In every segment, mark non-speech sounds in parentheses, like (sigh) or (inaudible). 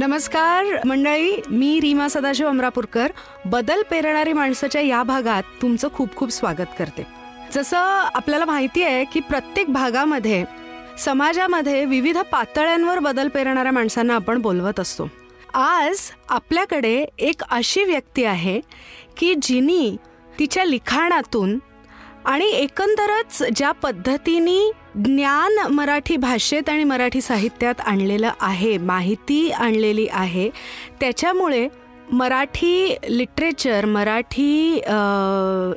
नमस्कार मंडळी मी रीमा सदाशिव अमरापूरकर. बदल पेरणारी माणसाच्या या भागात तुमचं खूप खूप स्वागत करते. जसं आपल्याला माहिती आहे की प्रत्येक भागामध्ये समाजामध्ये विविध पातळ्यांवर बदल पेरणाऱ्या माणसांना आपण बोलवत असतो. आज आपल्याकडे एक अशी व्यक्ती आहे की जिनी तिच्या लिखाणातून आणि एकंदरच ज्या पद्धतीने ज्ञान मराठी भाषेत आणि मराठी साहित्यात आणलेलं आहे माहिती आणलेली आहे. त्याच्यामुळे मराठी लिटरेचर मराठी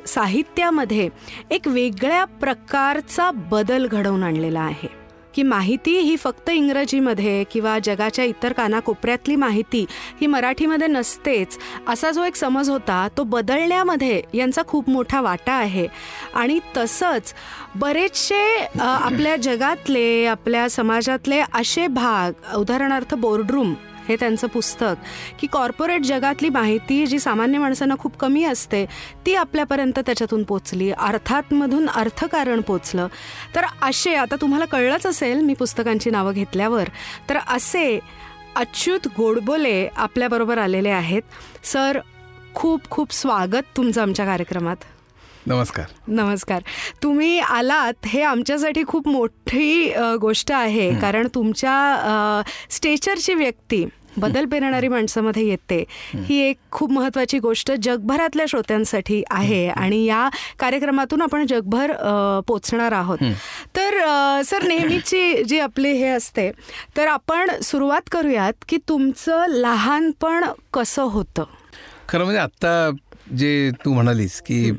साहित्यामध्ये एक वेगळ्या प्रकारचा बदल घडवून आणलेला आहे. की माहिती ही फक्त इंग्रजीमध्ये किंवा जगाच्या इतर कानाकोपऱ्यातली माहिती ही मराठीमध्ये नसतेच असा जो एक समज होता तो बदलण्यामध्ये यांचा खूप मोठा वाटा आहे. आणि तसंच बरेचसे आपल्या जगातले आपल्या समाजातले असे भाग उदाहरणार्थ बोर्डरूम हे त्यांचं पुस्तक. की कॉर्पोरेट जगातली माहिती जी सामान्य माणसांना खूप कमी असते ती आपल्यापर्यंत त्याच्यातून पोचली. अर्थातमधून अर्थकारण पोचलं. तर असे आता तुम्हाला कळलंच असेल मी पुस्तकांची नावं घेतल्यावर. तर असे अच्युत गोडबोले आपल्याबरोबर आलेले आहेत. सर खूप खूप स्वागत तुमचं आमच्या कार्यक्रमात. नमस्कार. नमस्कार. तुम्ही आलात हे आमच्यासाठी खूप मोठी गोष्ट आहे. कारण तुमच्या स्टेचरची व्यक्ती बदल पेरणारी माणसामध्ये येते. ही एक खूप महत्वाची गोष्ट जगभरातल्या श्रोत्यांसाठी आहे आणि या कार्यक्रमातून आपण जगभर पोचणार आहोत. तर सर नेहमीची जी आपली हे असते तर आपण सुरुवात करूयात की तुमचं लहानपण कसं होतं? खरं म्हणजे आत्ता जे तू म्हणालीस की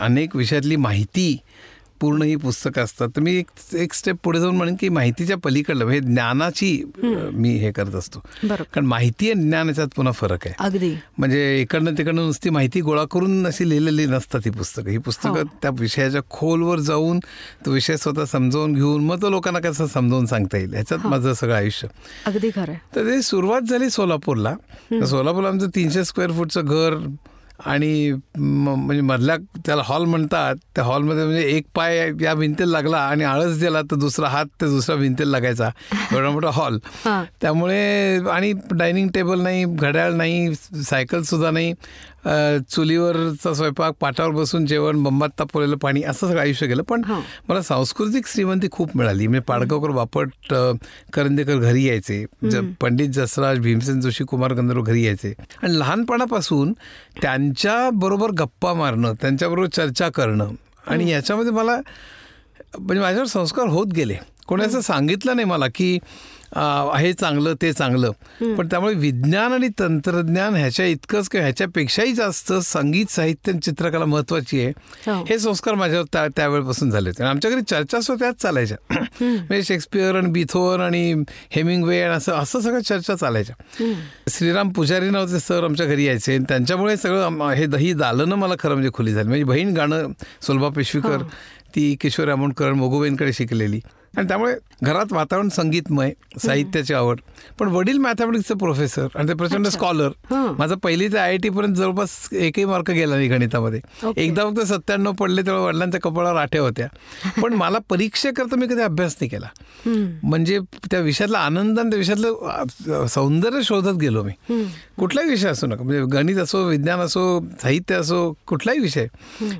अनेक विषयातली माहिती पूर्ण ही पुस्तकं असतात. तर मी एक एक स्टेप पुढे जाऊन म्हणेन की माहितीच्या पलीकडलं म्हणजे ज्ञानाची मी हे करत असतो. कारण माहिती आणि ज्ञान याच्यात पुन्हा फरक आहे. अगदी. म्हणजे इकडनं तिकडनं नुसती माहिती गोळा करून अशी लिहिलेली नसतात ही पुस्तकं. ही पुस्तकं हो. त्या विषयाच्या खोलवर जाऊन तो विषय स्वतः समजावून घेऊन मग तो लोकांना कसं समजावून सांगता येईल? ह्याच्यात माझं सगळं आयुष्य. अगदी खरं तर ते सुरुवात झाली सोलापूरला. सोलापूरला आमचं तीनशे स्क्वेअर फूटचं घर आणि म्हणजे मधल्या त्याला हॉल म्हणतात त्या हॉलमध्ये म्हणजे एक पाय या भिंतीला लागला आणि आळस दिला तर दुसरा हात ते दुसऱ्या भिंतीला लागायचा. एवढा मोठा हॉल. त्यामुळे आणि डायनिंग टेबल नाही घड्याळ नाही सायकल सुद्धा नाही. चुलीवरचा स्वयंपाक पाटावर बसून जेवण बंबात तापवलेलं पाणी असं सगळं आयुष्य गेलं. पण मला सांस्कृतिक श्रीमंती खूप मिळाली. म्हणजे पाडगावकर बापट करंदेकर घरी यायचे. पंडित जसराज भीमसेन जोशी कुमार गंधर्व घरी यायचे. आणि लहानपणापासून त्यांच्या बरोबर गप्पा मारणं त्यांच्याबरोबर चर्चा करणं आणि याच्यामध्ये मला म्हणजे माझ्यावर संस्कार होत गेले. कोणी असं सांगितलं नाही मला की हे चांगलं ते चांगलं. पण त्यामुळे विज्ञान आणि तंत्रज्ञान ह्याच्या इतकंच किंवा ह्याच्यापेक्षाही जास्त संगीत साहित्य चित्रकला महत्वाची आहे. हो. हे संस्कार माझ्यावर त्यावेळेपासून झाले होते आमच्या घरी चर्चा सुद्धा त्याच चालायच्या. म्हणजे शेक्सपियर आणि बिथोन आणि हेमिंगवे आणि असं असं सगळं चर्चा चालायच्या. श्रीराम पुजारी नावाचे सर आमच्या घरी यायचे. त्यांच्यामुळे सगळं हे दही दालनं मला खरं म्हणजे खुली झाली. म्हणजे बहीण गाणं सुलभा पेशवीकर हो. ती किशोर आमोणकर मोगोबेनकडे शिकलेली. आणि त्यामुळे घरात वातावरण संगीतमय साहित्याची आवड. पण वडील मॅथमॅटिक्सचे प्रोफेसर आणि ते प्रचंड स्कॉलर माझं पहिली ते आय आय टी पर्यंत जवळपास एकही मार्क गेला नाही गणितामध्ये. एकदा फक्त सत्त्याण्णव पडले तेव्हा वडिलांच्या कपाळावर आठ्या होत्या. (laughs) पण मला परीक्षेकरता मी कधी अभ्यास नाही केला. म्हणजे त्या विषयातला आनंद आणि त्या विषयातलं सौंदर्य शोधत गेलो मी. कुठलाही विषय असो नका. म्हणजे गणित असो विज्ञान असो साहित्य असो कुठलाही विषय.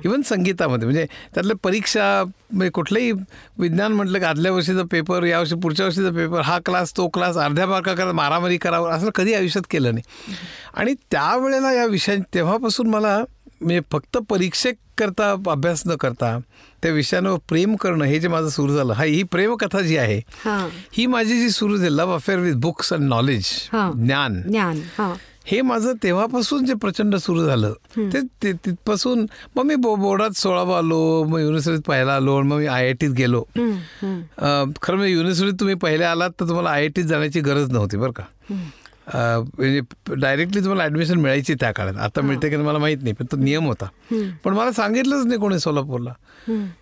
इवन संगीतामध्ये. म्हणजे त्यातल्या परीक्षा म्हणजे कुठलंही विज्ञान म्हटलं की आदल्या वर्षीचा पेपर या वर्षी पुढच्या वर्षीचा पेपर हा क्लास तो क्लास अर्ध्या मार्का करा मारामारी करावं असं कधी आयुष्यात केलं नाही. आणि त्यावेळेला या विषया तेव्हापासून मला म्हणजे फक्त परीक्षेकरता अभ्यास न करता त्या विषयानं प्रेम करणं हे जे माझं सुरू झालं हा ही प्रेमकथा जी आहे ही. माझी जी सुरू झाली love affair with books and knowledge ज्ञान. ज्ञान हे माझं तेव्हापासून जे प्रचंड सुरू झालं ते तिथपासून मग मी बोर्डात सोळावा आलो मग युनिव्हर्सिटीत पहिला आलो मग मी आय आय टीत गेलो. खरं म्हणजे युनिव्हर्सिटीत तुम्ही पहिले आलात तर तुम्हाला आय आय टीत जाण्याची गरज नव्हती बरं का. म्हणजे डायरेक्टली तुम्हाला ऍडमिशन मिळायची त्या काळात. आता मिळते की मला माहीत नाही पण तो नियम होता. पण मला सांगितलंच नाही कोणी सोलापूरला.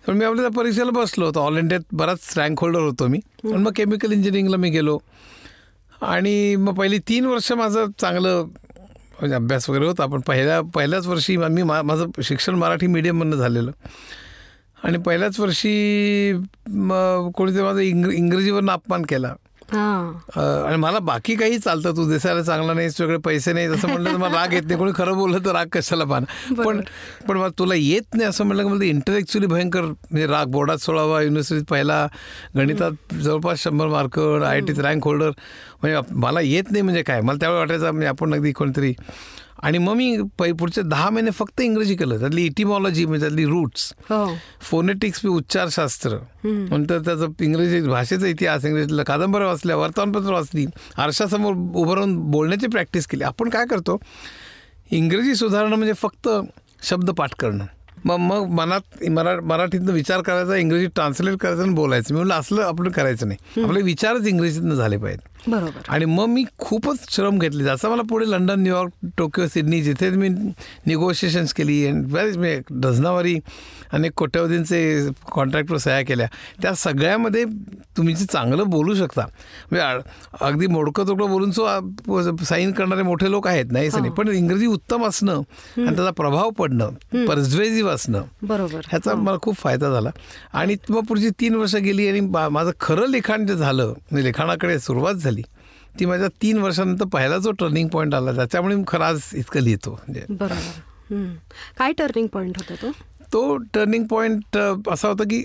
तर मी आपल्या परीक्षेला बसलो होतो. ऑल इंडियात बराच रँक होल्डर होतो मी. आणि मग केमिकल इंजिनिअरिंगला मी गेलो. आणि मग पहिली तीन वर्ष माझं चांगलं म्हणजे अभ्यास वगैरे होता. पण पहिल्या पहिल्याच वर्षी मी मा माझं शिक्षण मराठी मीडियममधनं झालेलं. आणि पहिल्याच वर्षी मग कोणीतरी माझं इंग्र इंग्रजीवरनं अपमान केला. आणि मला बाकी काही चालतं. तू दिसायला चांगला नाही सगळे पैसे नाही असं म्हणलं तर मला राग येत नाही. कोणी खरं बोललं तर राग कशाला पाहणं पण पण मला तुला येत नाही असं म्हणलं की मला इंटेलेक्च्युअली भयंकर म्हणजे राग. बोर्डात सोळावा युनिव्हर्सिटीत पहिला गणितात जवळपास शंभर मार्क आय आय टीत रँक होल्डर म्हणजे मला येत नाही म्हणजे काय? मला त्यावेळी वाटायचं म्हणजे आपण अगदी कोणतरी आणि मग मी पै पुढचे दहा महिने फक्त इंग्रजी केलं. त्यातली इटिमॉलॉजी म्हणजे त्यातली रूट्स हो. फोनेटिक्स मी उच्चारशास्त्र. नंतर त्याचं इंग्रजी भाषेचा इतिहास इंग्रजीतलं कादंबऱ्या वाचल्या वर्तमानपत्र वाचली आरशासमोर उभं राहून बोलण्याची प्रॅक्टिस केली. आपण काय करतो? इंग्रजी सुधारणं म्हणजे फक्त शब्द पाठ करणं. मग मग मनात मरा मराठीतनं विचार करायचा इंग्रजी ट्रान्सलेट करायचं आणि बोलायचं. मी म्हटलं असलं आपण करायचं नाही. आपले विचारच इंग्रजीतनं झाले पाहिजेत. बरोबर. आणि मग मी खूपच श्रम घेतले. जसं मला पुढे लंडन न्यूयॉर्क टोकियो सिडनी जिथे मी निगोशिएशन्स केली बरेच मी डझनावारी अनेक कोट्यावधींचे कॉन्ट्रॅक्टवर सह्या केल्या. त्या सगळ्यामध्ये तुम्ही जे चांगलं बोलू शकता. म्हणजे अगदी मोडकं तोडकं बोलून सो साईन करणारे मोठे लोक आहेत नाही असं नाही. पण इंग्रजी उत्तम असणं आणि त्याचा प्रभाव पडणं परज्वेजिव्ह असणं बरोबर. ह्याचा मला खूप फायदा झाला. आणि मग पुढची तीन वर्ष गेली आणि माझं खरं लिखाण जे झालं म्हणजे लिखाणाकडे सुरुवात झाली ती माझ्या तीन वर्षानंतर पहिला जो टर्निंग पॉईंट आला त्याच्यामुळे मी खरं आज इतकं लिहितो. म्हणजे बरोबर. काय टर्निंग पॉइंट होता तो? तो टर्निंग पॉईंट असा होता की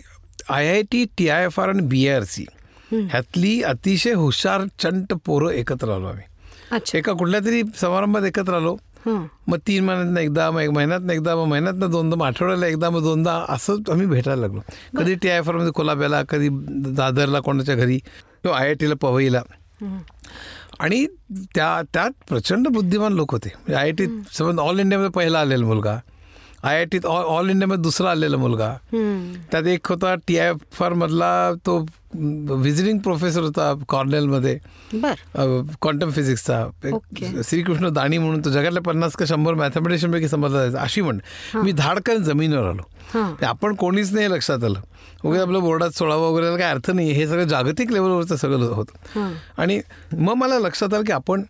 I I T T I F R आणि बी आय आर सी ह्यातली अतिशय हुशार चंट पोरं एकत्र आलो आम्ही. अच्छा. एका कुठल्या तरी समारंभात एकत्र आलो. मग तीन महिन्यातनं एकदा मग एक महिन्यातनं एकदा मग महिन्यातनं दोनदा मग आठवड्याला एकदा मग दोनदा असं आम्ही भेटायला लागलो. कधी टी आय एफ आरमध्ये कोलाब्याला कधी दादरला कोणाच्या घरी किंवा आय आय टीला पवईला. आणि त्या त्यात प्रचंड बुद्धिमान लोक होते. म्हणजे आय आय टीत समज ऑल इंडियामध्ये पहिला आलेला मुलगा. आय आय टीत ऑल इंडियामध्ये दुसरा आलेला मुलगा. त्यात एक होता टी आय एफ आरमधला तो व्हिजिटिंग प्रोफेसर होता कॉर्नेलमध्ये बर. क्वांटम फिजिक्सचा श्रीकृष्ण दाणी म्हणून तो जगातल्या पन्नास का शंभर मॅथमॅटिशियन पैकी समजला जायचा. अशी म्हण. मी धाडकन जमिनीवर आलो. ते आपण कोणीच नाही लक्षात आलं. वगैरे आपलं बोर्डात सोडावं वगैरे काही अर्थ नाही हे सगळं जागतिक लेवलवरचं सगळं होतं. हां. आणि मग मला लक्षात आलं की आपण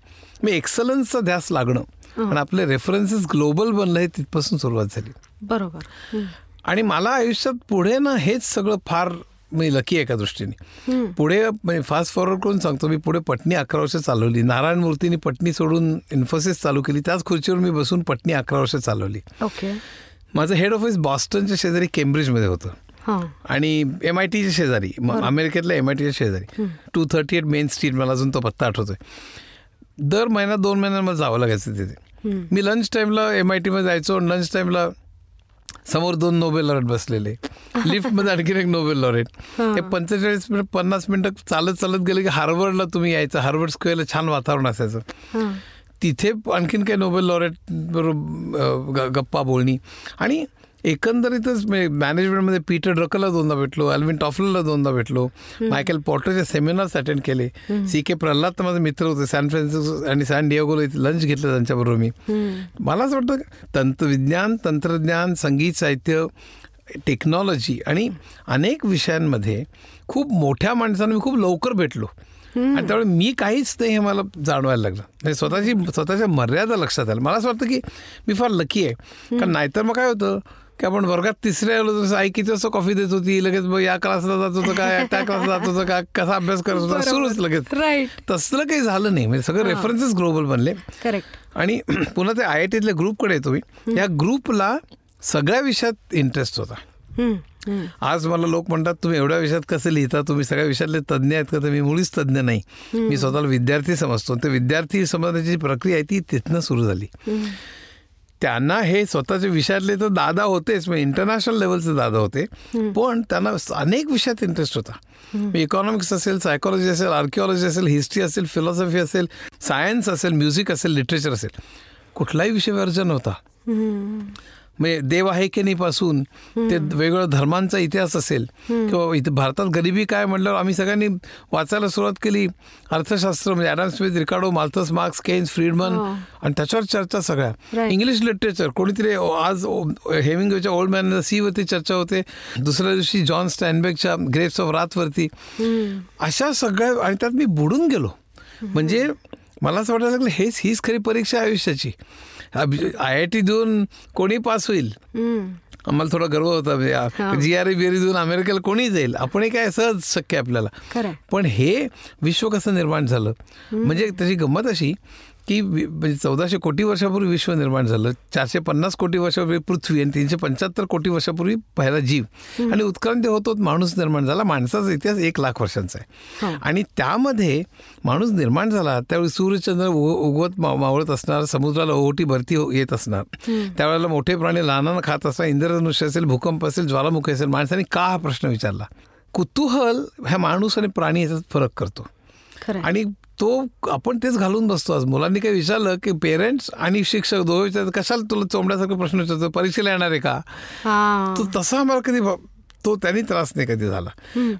मी एक्सलन्सचा ध्यास लागणं आणि आपले रेफरन्सेस ग्लोबल बनलं हे तिथपासून सुरुवात झाली. बरोबर. आणि मला आयुष्यात पुढे ना हेच सगळं फार मी लकी एका दृष्टीने. पुढे म्हणजे फास्ट फॉरवर्ड करून सांगतो मी पुढे पटणी अकरा वर्ष चालवली. नारायण मूर्तीनी पटणी सोडून इन्फोसिस चालू केली. त्याच खुर्चीवर मी बसून पटणी अकरा वर्ष चालवली. ओके. माझं हेड ऑफिस बॉस्टनच्या शेजारी केम्ब्रिजमध्ये होतं. आणि एम आय टीच्या शेजारी अमेरिकेतल्या एम आय टीच्या शेजारी. Two thirty eight main street मला अजून तो पत्ता आठवतोय. दर महिन्यात दोन महिन्यांना मला जावं लागायचं तिथे. मी लंच टाईमला एम आय टीमध्ये जायचो लंच टाईमला समोर दोन नोबेल लॉरेट बसलेले. (laughs) लिफ्टमध्ये आणखीन एक नोबेल लॉरेट ते पंचेचाळीस मिनिट पन्नास मिनिटं चालत चालत गेले की हार्वर्डला तुम्ही यायचं. हार्वर्ड स्क्वेअरला छान वातावरण असायचं. हां. तिथे आणखीन काही नोबेल लॉरेट बरोबर गप्पा बोलणी. आणि एकंदरीतच मॅनेजमेंटमध्ये पीटर ड्रकला दोनदा भेटलो अल्विन टॉफलला दोनदा भेटलो मायकेल पॉटरचे सेमिनार्स अटेंड केले. सी के प्रल्हाद तर माझे मित्र होते सॅन फ्रान्सिस्को आणि सॅन डिएगोला इथे लंच घेतलं त्यांच्याबरोबर मी. मला असं वाटतं तंत्रविज्ञान तंत्रज्ञान संगीत साहित्य टेक्नॉलॉजी आणि अनेक विषयांमध्ये खूप मोठ्या माणसांना मी खूप लवकर भेटलो. आणि त्यामुळे मी काहीच नाही हे मला जाणवायला लागलं. म्हणजे स्वतःची स्वतःच्या मर्यादा लक्षात आल्या. मला असं वाटतं की मी फार लकी आहे. कारण नाहीतर मग काय होतं की आपण वर्गात तिसऱ्या आलो तर आई किती वाजता कॉफी देत होती? लगेच मग या क्लासला जात होतं का? त्या क्लासला जात होतं का? कसा अभ्यास करत होता? सुरूच लगेच. राईट तसलं काही झालं नाही. म्हणजे सगळं रेफरन्सेस ग्लोबल बनले. करेक्ट आणि (clears throat) पुन्हा ते आय आय टीतल्या ग्रुपकडे येतो मी. या ग्रुपला सगळ्या विषयात इंटरेस्ट होता. आज मला लोक म्हणतात तुम्ही एवढ्या विषयात कसे लिहिता? तुम्ही सगळ्या विषयातले तज्ज्ञ आहेत का? तर मी मुळीच तज्ज्ञ नाही. मी स्वतःला विद्यार्थी समजतो. ते विद्यार्थी समजण्याची जी प्रक्रिया आहे ती तिथनं सुरू झाली. त्यांना हे स्वतःच्या विषयातले तर दादा होतेच म्हणजे इंटरनॅशनल लेवलचे दादा होते. पण त्यांना अनेक विषयात इंटरेस्ट होता. इकॉनॉमिक्स असेल सायकोलॉजी असेल आर्किओलॉजी असेल हिस्ट्री असेल फिलॉसॉफी असेल सायन्स असेल म्युझिक असेल लिटरेचर असेल. कुठलाही विषय वर्जन होता. म्हणजे देव आहे की नाही पासून ते वेगवेगळ्या धर्मांचा इतिहास असेल किंवा इथे भारतात गरिबी काय म्हटल्यावर आम्ही सगळ्यांनी वाचायला सुरुवात केली. अर्थशास्त्र म्हणजे Adam Smith Ricardo Malthus Marx Keynes Friedman आणि त्याच्यावर चर्चा सगळ्या. इंग्लिश लिटरेचर कोणीतरी आज हेमिंगवेच्या ओल्ड मॅन सी वरती चर्चा होते. दुसऱ्या दिवशी जॉन स्टॅनबेकच्या ग्रेप्स ऑफ रातवरती अशा सगळ्या आणि त्यात मी बुडून गेलो. म्हणजे मला असं वाटायला लागलं हेच हीच खरी परीक्षा आयुष्याची. आय आय टी देऊन कोणी पास होईल? आम्हाला थोडा गर्व होता. म्हणजे जी आर बिरी देऊन अमेरिकेला कोणी जाईल? आपण काय सहज शक्य आपल्याला. पण हे विश्व कसं निर्माण झालं? म्हणजे त्याची गंमत अशी की म्हणजे चौदाशे कोटी वर्षापूर्वी विश्व निर्माण झालं चारशे पन्नास कोटी वर्षापूर्वी पृथ्वी आणि तीनशे पंच्याहत्तर कोटी वर्षापूर्वी पहिला जीव. आणि उत्क्रांती होत होत माणूस निर्माण झाला माणसाचा इतिहास एक लाख वर्षांचा आहे. आणि त्यामध्ये माणूस निर्माण झाला त्यावेळी सूर्यचंद्र उगवत मावळत असणार समुद्राला ओहोटी भरती हो, येत असणार. त्यावेळेला मोठे प्राणी लहानांना खात असणार इंद्रधनुष्य असेल भूकंप असेल ज्वालामुखी असेल माणसाने का हा प्रश्न विचारला? कुतूहल ह्या माणूस आणि प्राणी याच्यात फरक करतो. आणि तो आपण तेच घालून बसतो आज. मुलांनी काही विचारलं की पेरेंट्स आणि शिक्षक दोघे कशाला तुला चोंबड्यासारखा प्रश्न विचारतो? परीक्षेला येणार आहे का? तो तसा आम्हाला कधी तो त्यांनी त्रास नाही कधी झाला.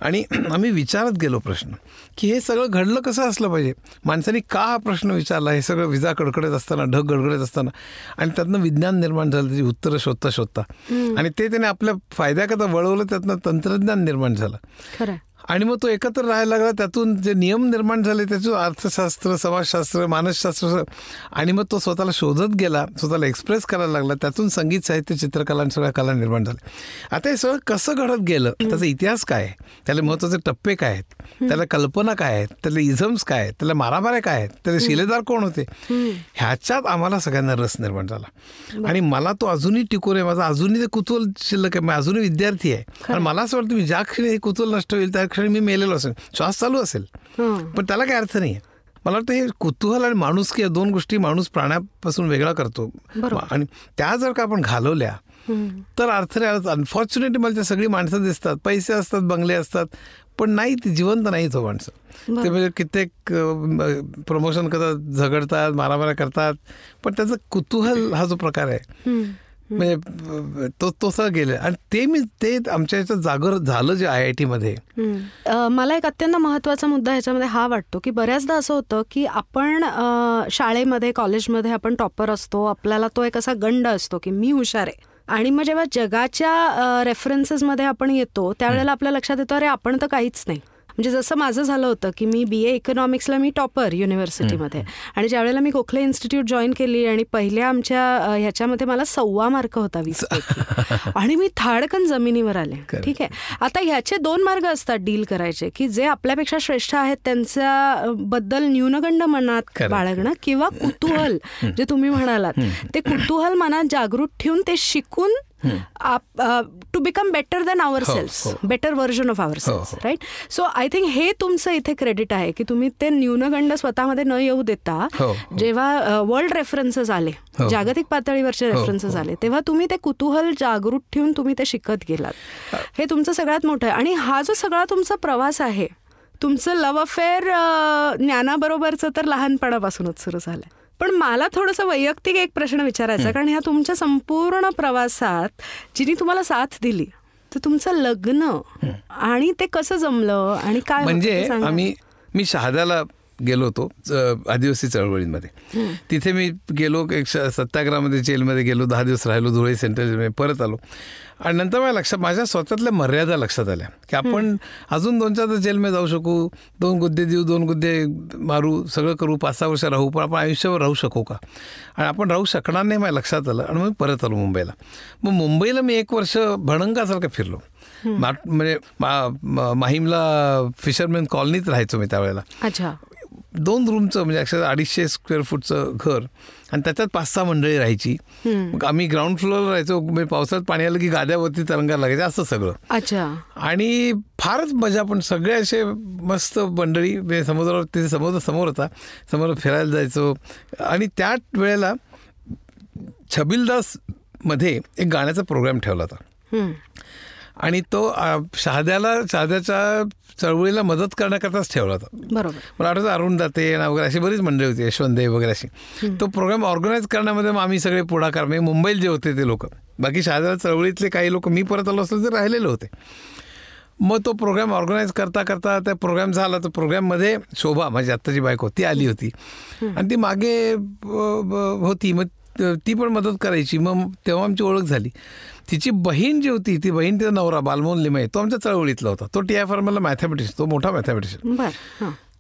आणि (clears throat) आम्ही विचारत गेलो प्रश्न की हे सगळं घडलं कसं असलं पाहिजे? माणसाने का हा प्रश्न विचारला? हे सगळं विजा कडकडत असताना ढग गडगडत असताना आणि त्यातनं विज्ञान निर्माण झालं त्याची उत्तरं शोधता शोधता आणि ते त्याने आपल्या फायद्याकरता वळवलं त्यातनं तंत्रज्ञान निर्माण झालं. आणि मग तो एकत्र राहायला लागला. त्यातून जे नियम निर्माण झाले त्याचं अर्थशास्त्र समाजशास्त्र मानसशास्त्र आणि मग तो स्वतःला शोधत गेला स्वतःला एक्सप्रेस करायला लागला. त्यातून संगीत साहित्य चित्रकला सगळ्या कला निर्माण झाल्या. आता हे सगळं कसं घडत गेलं? त्याचा इतिहास काय आहे? त्याला महत्त्वाचे टप्पे काय आहेत? त्याला कल्पना काय आहेत? त्याला इझम्स काय आहेत? त्याला मारामाऱ्या काय आहेत? त्याला शिलेदार कोण होते? ह्याच्यात आम्हाला सगळ्यांना रस निर्माण झाला. आणि मला तो अजूनही टिकून आहे माझा अजूनही ते कुतूल शिल्लक आहे. मी अजूनही विद्यार्थी आहे. आणि मला असं वाटतं मी ज्या क्षणी हे कुतूल नष्ट होईल त्या क्षणी मी मेलेलो असेल. श्वास चालू असेल. पण त्याला काय अर्थ नाही मला वाटतं हे कुतूहल आणि माणूस की या दोन गोष्टी माणूस प्राण्यापासून वेगळा करतो. आणि त्या जर का आपण घालवल्या तर अर्थ नाही. अनफॉर्च्युनेटली मला त्या सगळी माणसं दिसतात. पैसे असतात बंगले असतात. पण नाही ती जिवंत नाही तो माणसं. ते म्हणजे कित्येक प्रमोशन करतात झगडतात मारामारा करतात. पण त्याचं कुतूहल हा जो प्रकार आहे म्हणजे तो तसं गेलं आणि ते मी ते आमच्या याच्यात जागर झालं जे आय आय टी मध्ये मला एक अत्यंत महत्त्वाचा मुद्दा ह्याच्यामध्ये हा वाटतो की बऱ्याचदा असं होतं की आपण शाळेमध्ये कॉलेजमध्ये आपण टॉपर असतो आपल्याला तो एक असा गंड असतो की मी हुशार आहे. आणि मग जेव्हा जगाच्या रेफरन्सेसमध्ये आपण येतो त्यावेळेला आपल्या लक्षात येतो अरे आपण तर काहीच नाही. म्हणजे जसं माझं झालं होतं की मी बी ए इकॉनॉमिक्सला मी टॉपर युनिव्हर्सिटीमध्ये आणि ज्यावेळेला मी गोखले इन्स्टिट्यूट जॉईन केली आणि पहिल्या आमच्या ह्याच्यामध्ये मला सव्वा मार्क होता वीस (laughs) आणि मी थाडकन जमिनीवर आले. ठीक आहे? आता ह्याचे दोन मार्ग असतात डील करायचे की जे आपल्यापेक्षा श्रेष्ठ आहेत त्यांच्या बद्दल न्यूनगंड मनात बाळगणं किंवा कुतूहल जे तुम्ही म्हणालात. ते कुतूहल मनात जागृत ठेवून ते शिकून to become better than our self better version of our self right so I think हे. तुमचं इथे क्रेडिट आहे की तुम्ही ते न्यूनगंड स्वतःमध्ये न येऊ देता हो, हो. जेव्हा वर्ल्ड रेफरन्सेस आले हो, जागतिक पातळीवरचे रेफरन्सेस आले तेव्हा तुम्ही ते कुतूहल जागृत ठेवून तुम्ही ते शिकत गेलात. हे तुमचं सगळ्यात मोठं आहे. आणि हा जो सगळा तुमचा प्रवास आहे तुमचं लव्ह अफेअर ज्ञानाबरोबरचं तर लहानपणापासूनच सुरू झालंय. पण मला थोडंसं वैयक्तिक एक प्रश्न विचारायचा कारण ह्या तुमच्या संपूर्ण प्रवासात जिने तुम्हाला साथ दिली तर तुमचं लग्न आणि ते कसं जमलं आणि काय म्हणजे आम्ही मी शहाद्याला गेलो होतो आदिवासी चळवळींमध्ये. तिथे मी गेलो एक सत्याग्रहामध्ये जेलमध्ये गेलो दहा दिवस राहिलो धुळे सेंटर परत आलो. आणि नंतर माझ्या लक्षात माझ्या स्वतःतल्या मर्यादा लक्षात आल्या की आपण अजून दोन चार जेलमध्ये जाऊ शकू दोन गुद्दे देऊ दोन गुद्दे मारू सगळं करू पाच सहा वर्ष राहू पण आपण आयुष्यावर राहू शकू का? आणि आपण राहू शकणार नाही माझ्या लक्षात आलं आणि मग परत आलो मुंबईला. मग मुंबईला मी एक वर्ष भणंगासारखं फिरलो. म्हणजे माहीमला फिशरमॅन कॉलनीत राहायचो मी त्यावेळेला. अच्छा. दोन रूमचं म्हणजे अक्षर अडीचशे स्क्वेअर फूटचं घर. आणि त्याच्यात पाच सहा मंडळी राहायची. मग आम्ही ग्राउंड फ्लोअरला राहायचो. म्हणजे पावसाळ्यात पाणी आलं की गाद्यावरती तरंगा लागायचं असं सगळं. अच्छा. आणि फारच मजा पण सगळे असे मस्त मंडळी म्हणजे समुद्रावर तिथे समुद्र समोर होता. समोर फिरायला जायचो. आणि त्या वेळेला छबिलदासमध्ये एक गाण्याचा प्रोग्राम ठेवला होता. आणि तो शहाद्याला शहाद्याच्या चळवळीला मदत करण्याकरताच ठेवला होता. बरोबर. मला आठवतं अरुण दाते वगैरे अशी बरीच मंडळी होती यशवंत देव वगैरे अशी. तो प्रोग्राम ऑर्गनाईज करण्यामध्ये मग आम्ही सगळे पुढाकार म्हणजे मुंबईला जे होते ते लोक. बाकी शहाद्याला चळवळीतले काही लोक मी परत आलो असलो ते राहिलेले होते. मग तो प्रोग्राम ऑर्गनाईज करता करता त्या प्रोग्राम झाला तर प्रोग्राममध्ये शोभा माझी आत्ताची बायको ती आली होती. आणि ती मागे होती. मग ती पण मदत करायची. मग तेव्हा आमची ओळख झाली. तिची बहीण जी होती ती बहीण तिचा नवरा बालमोहन लिमय तो आमच्या चळवळीतला होता. तो टी आय फॉर्मला मॅथमॅटिक्स तो मोठा मॅथमॅटिशियन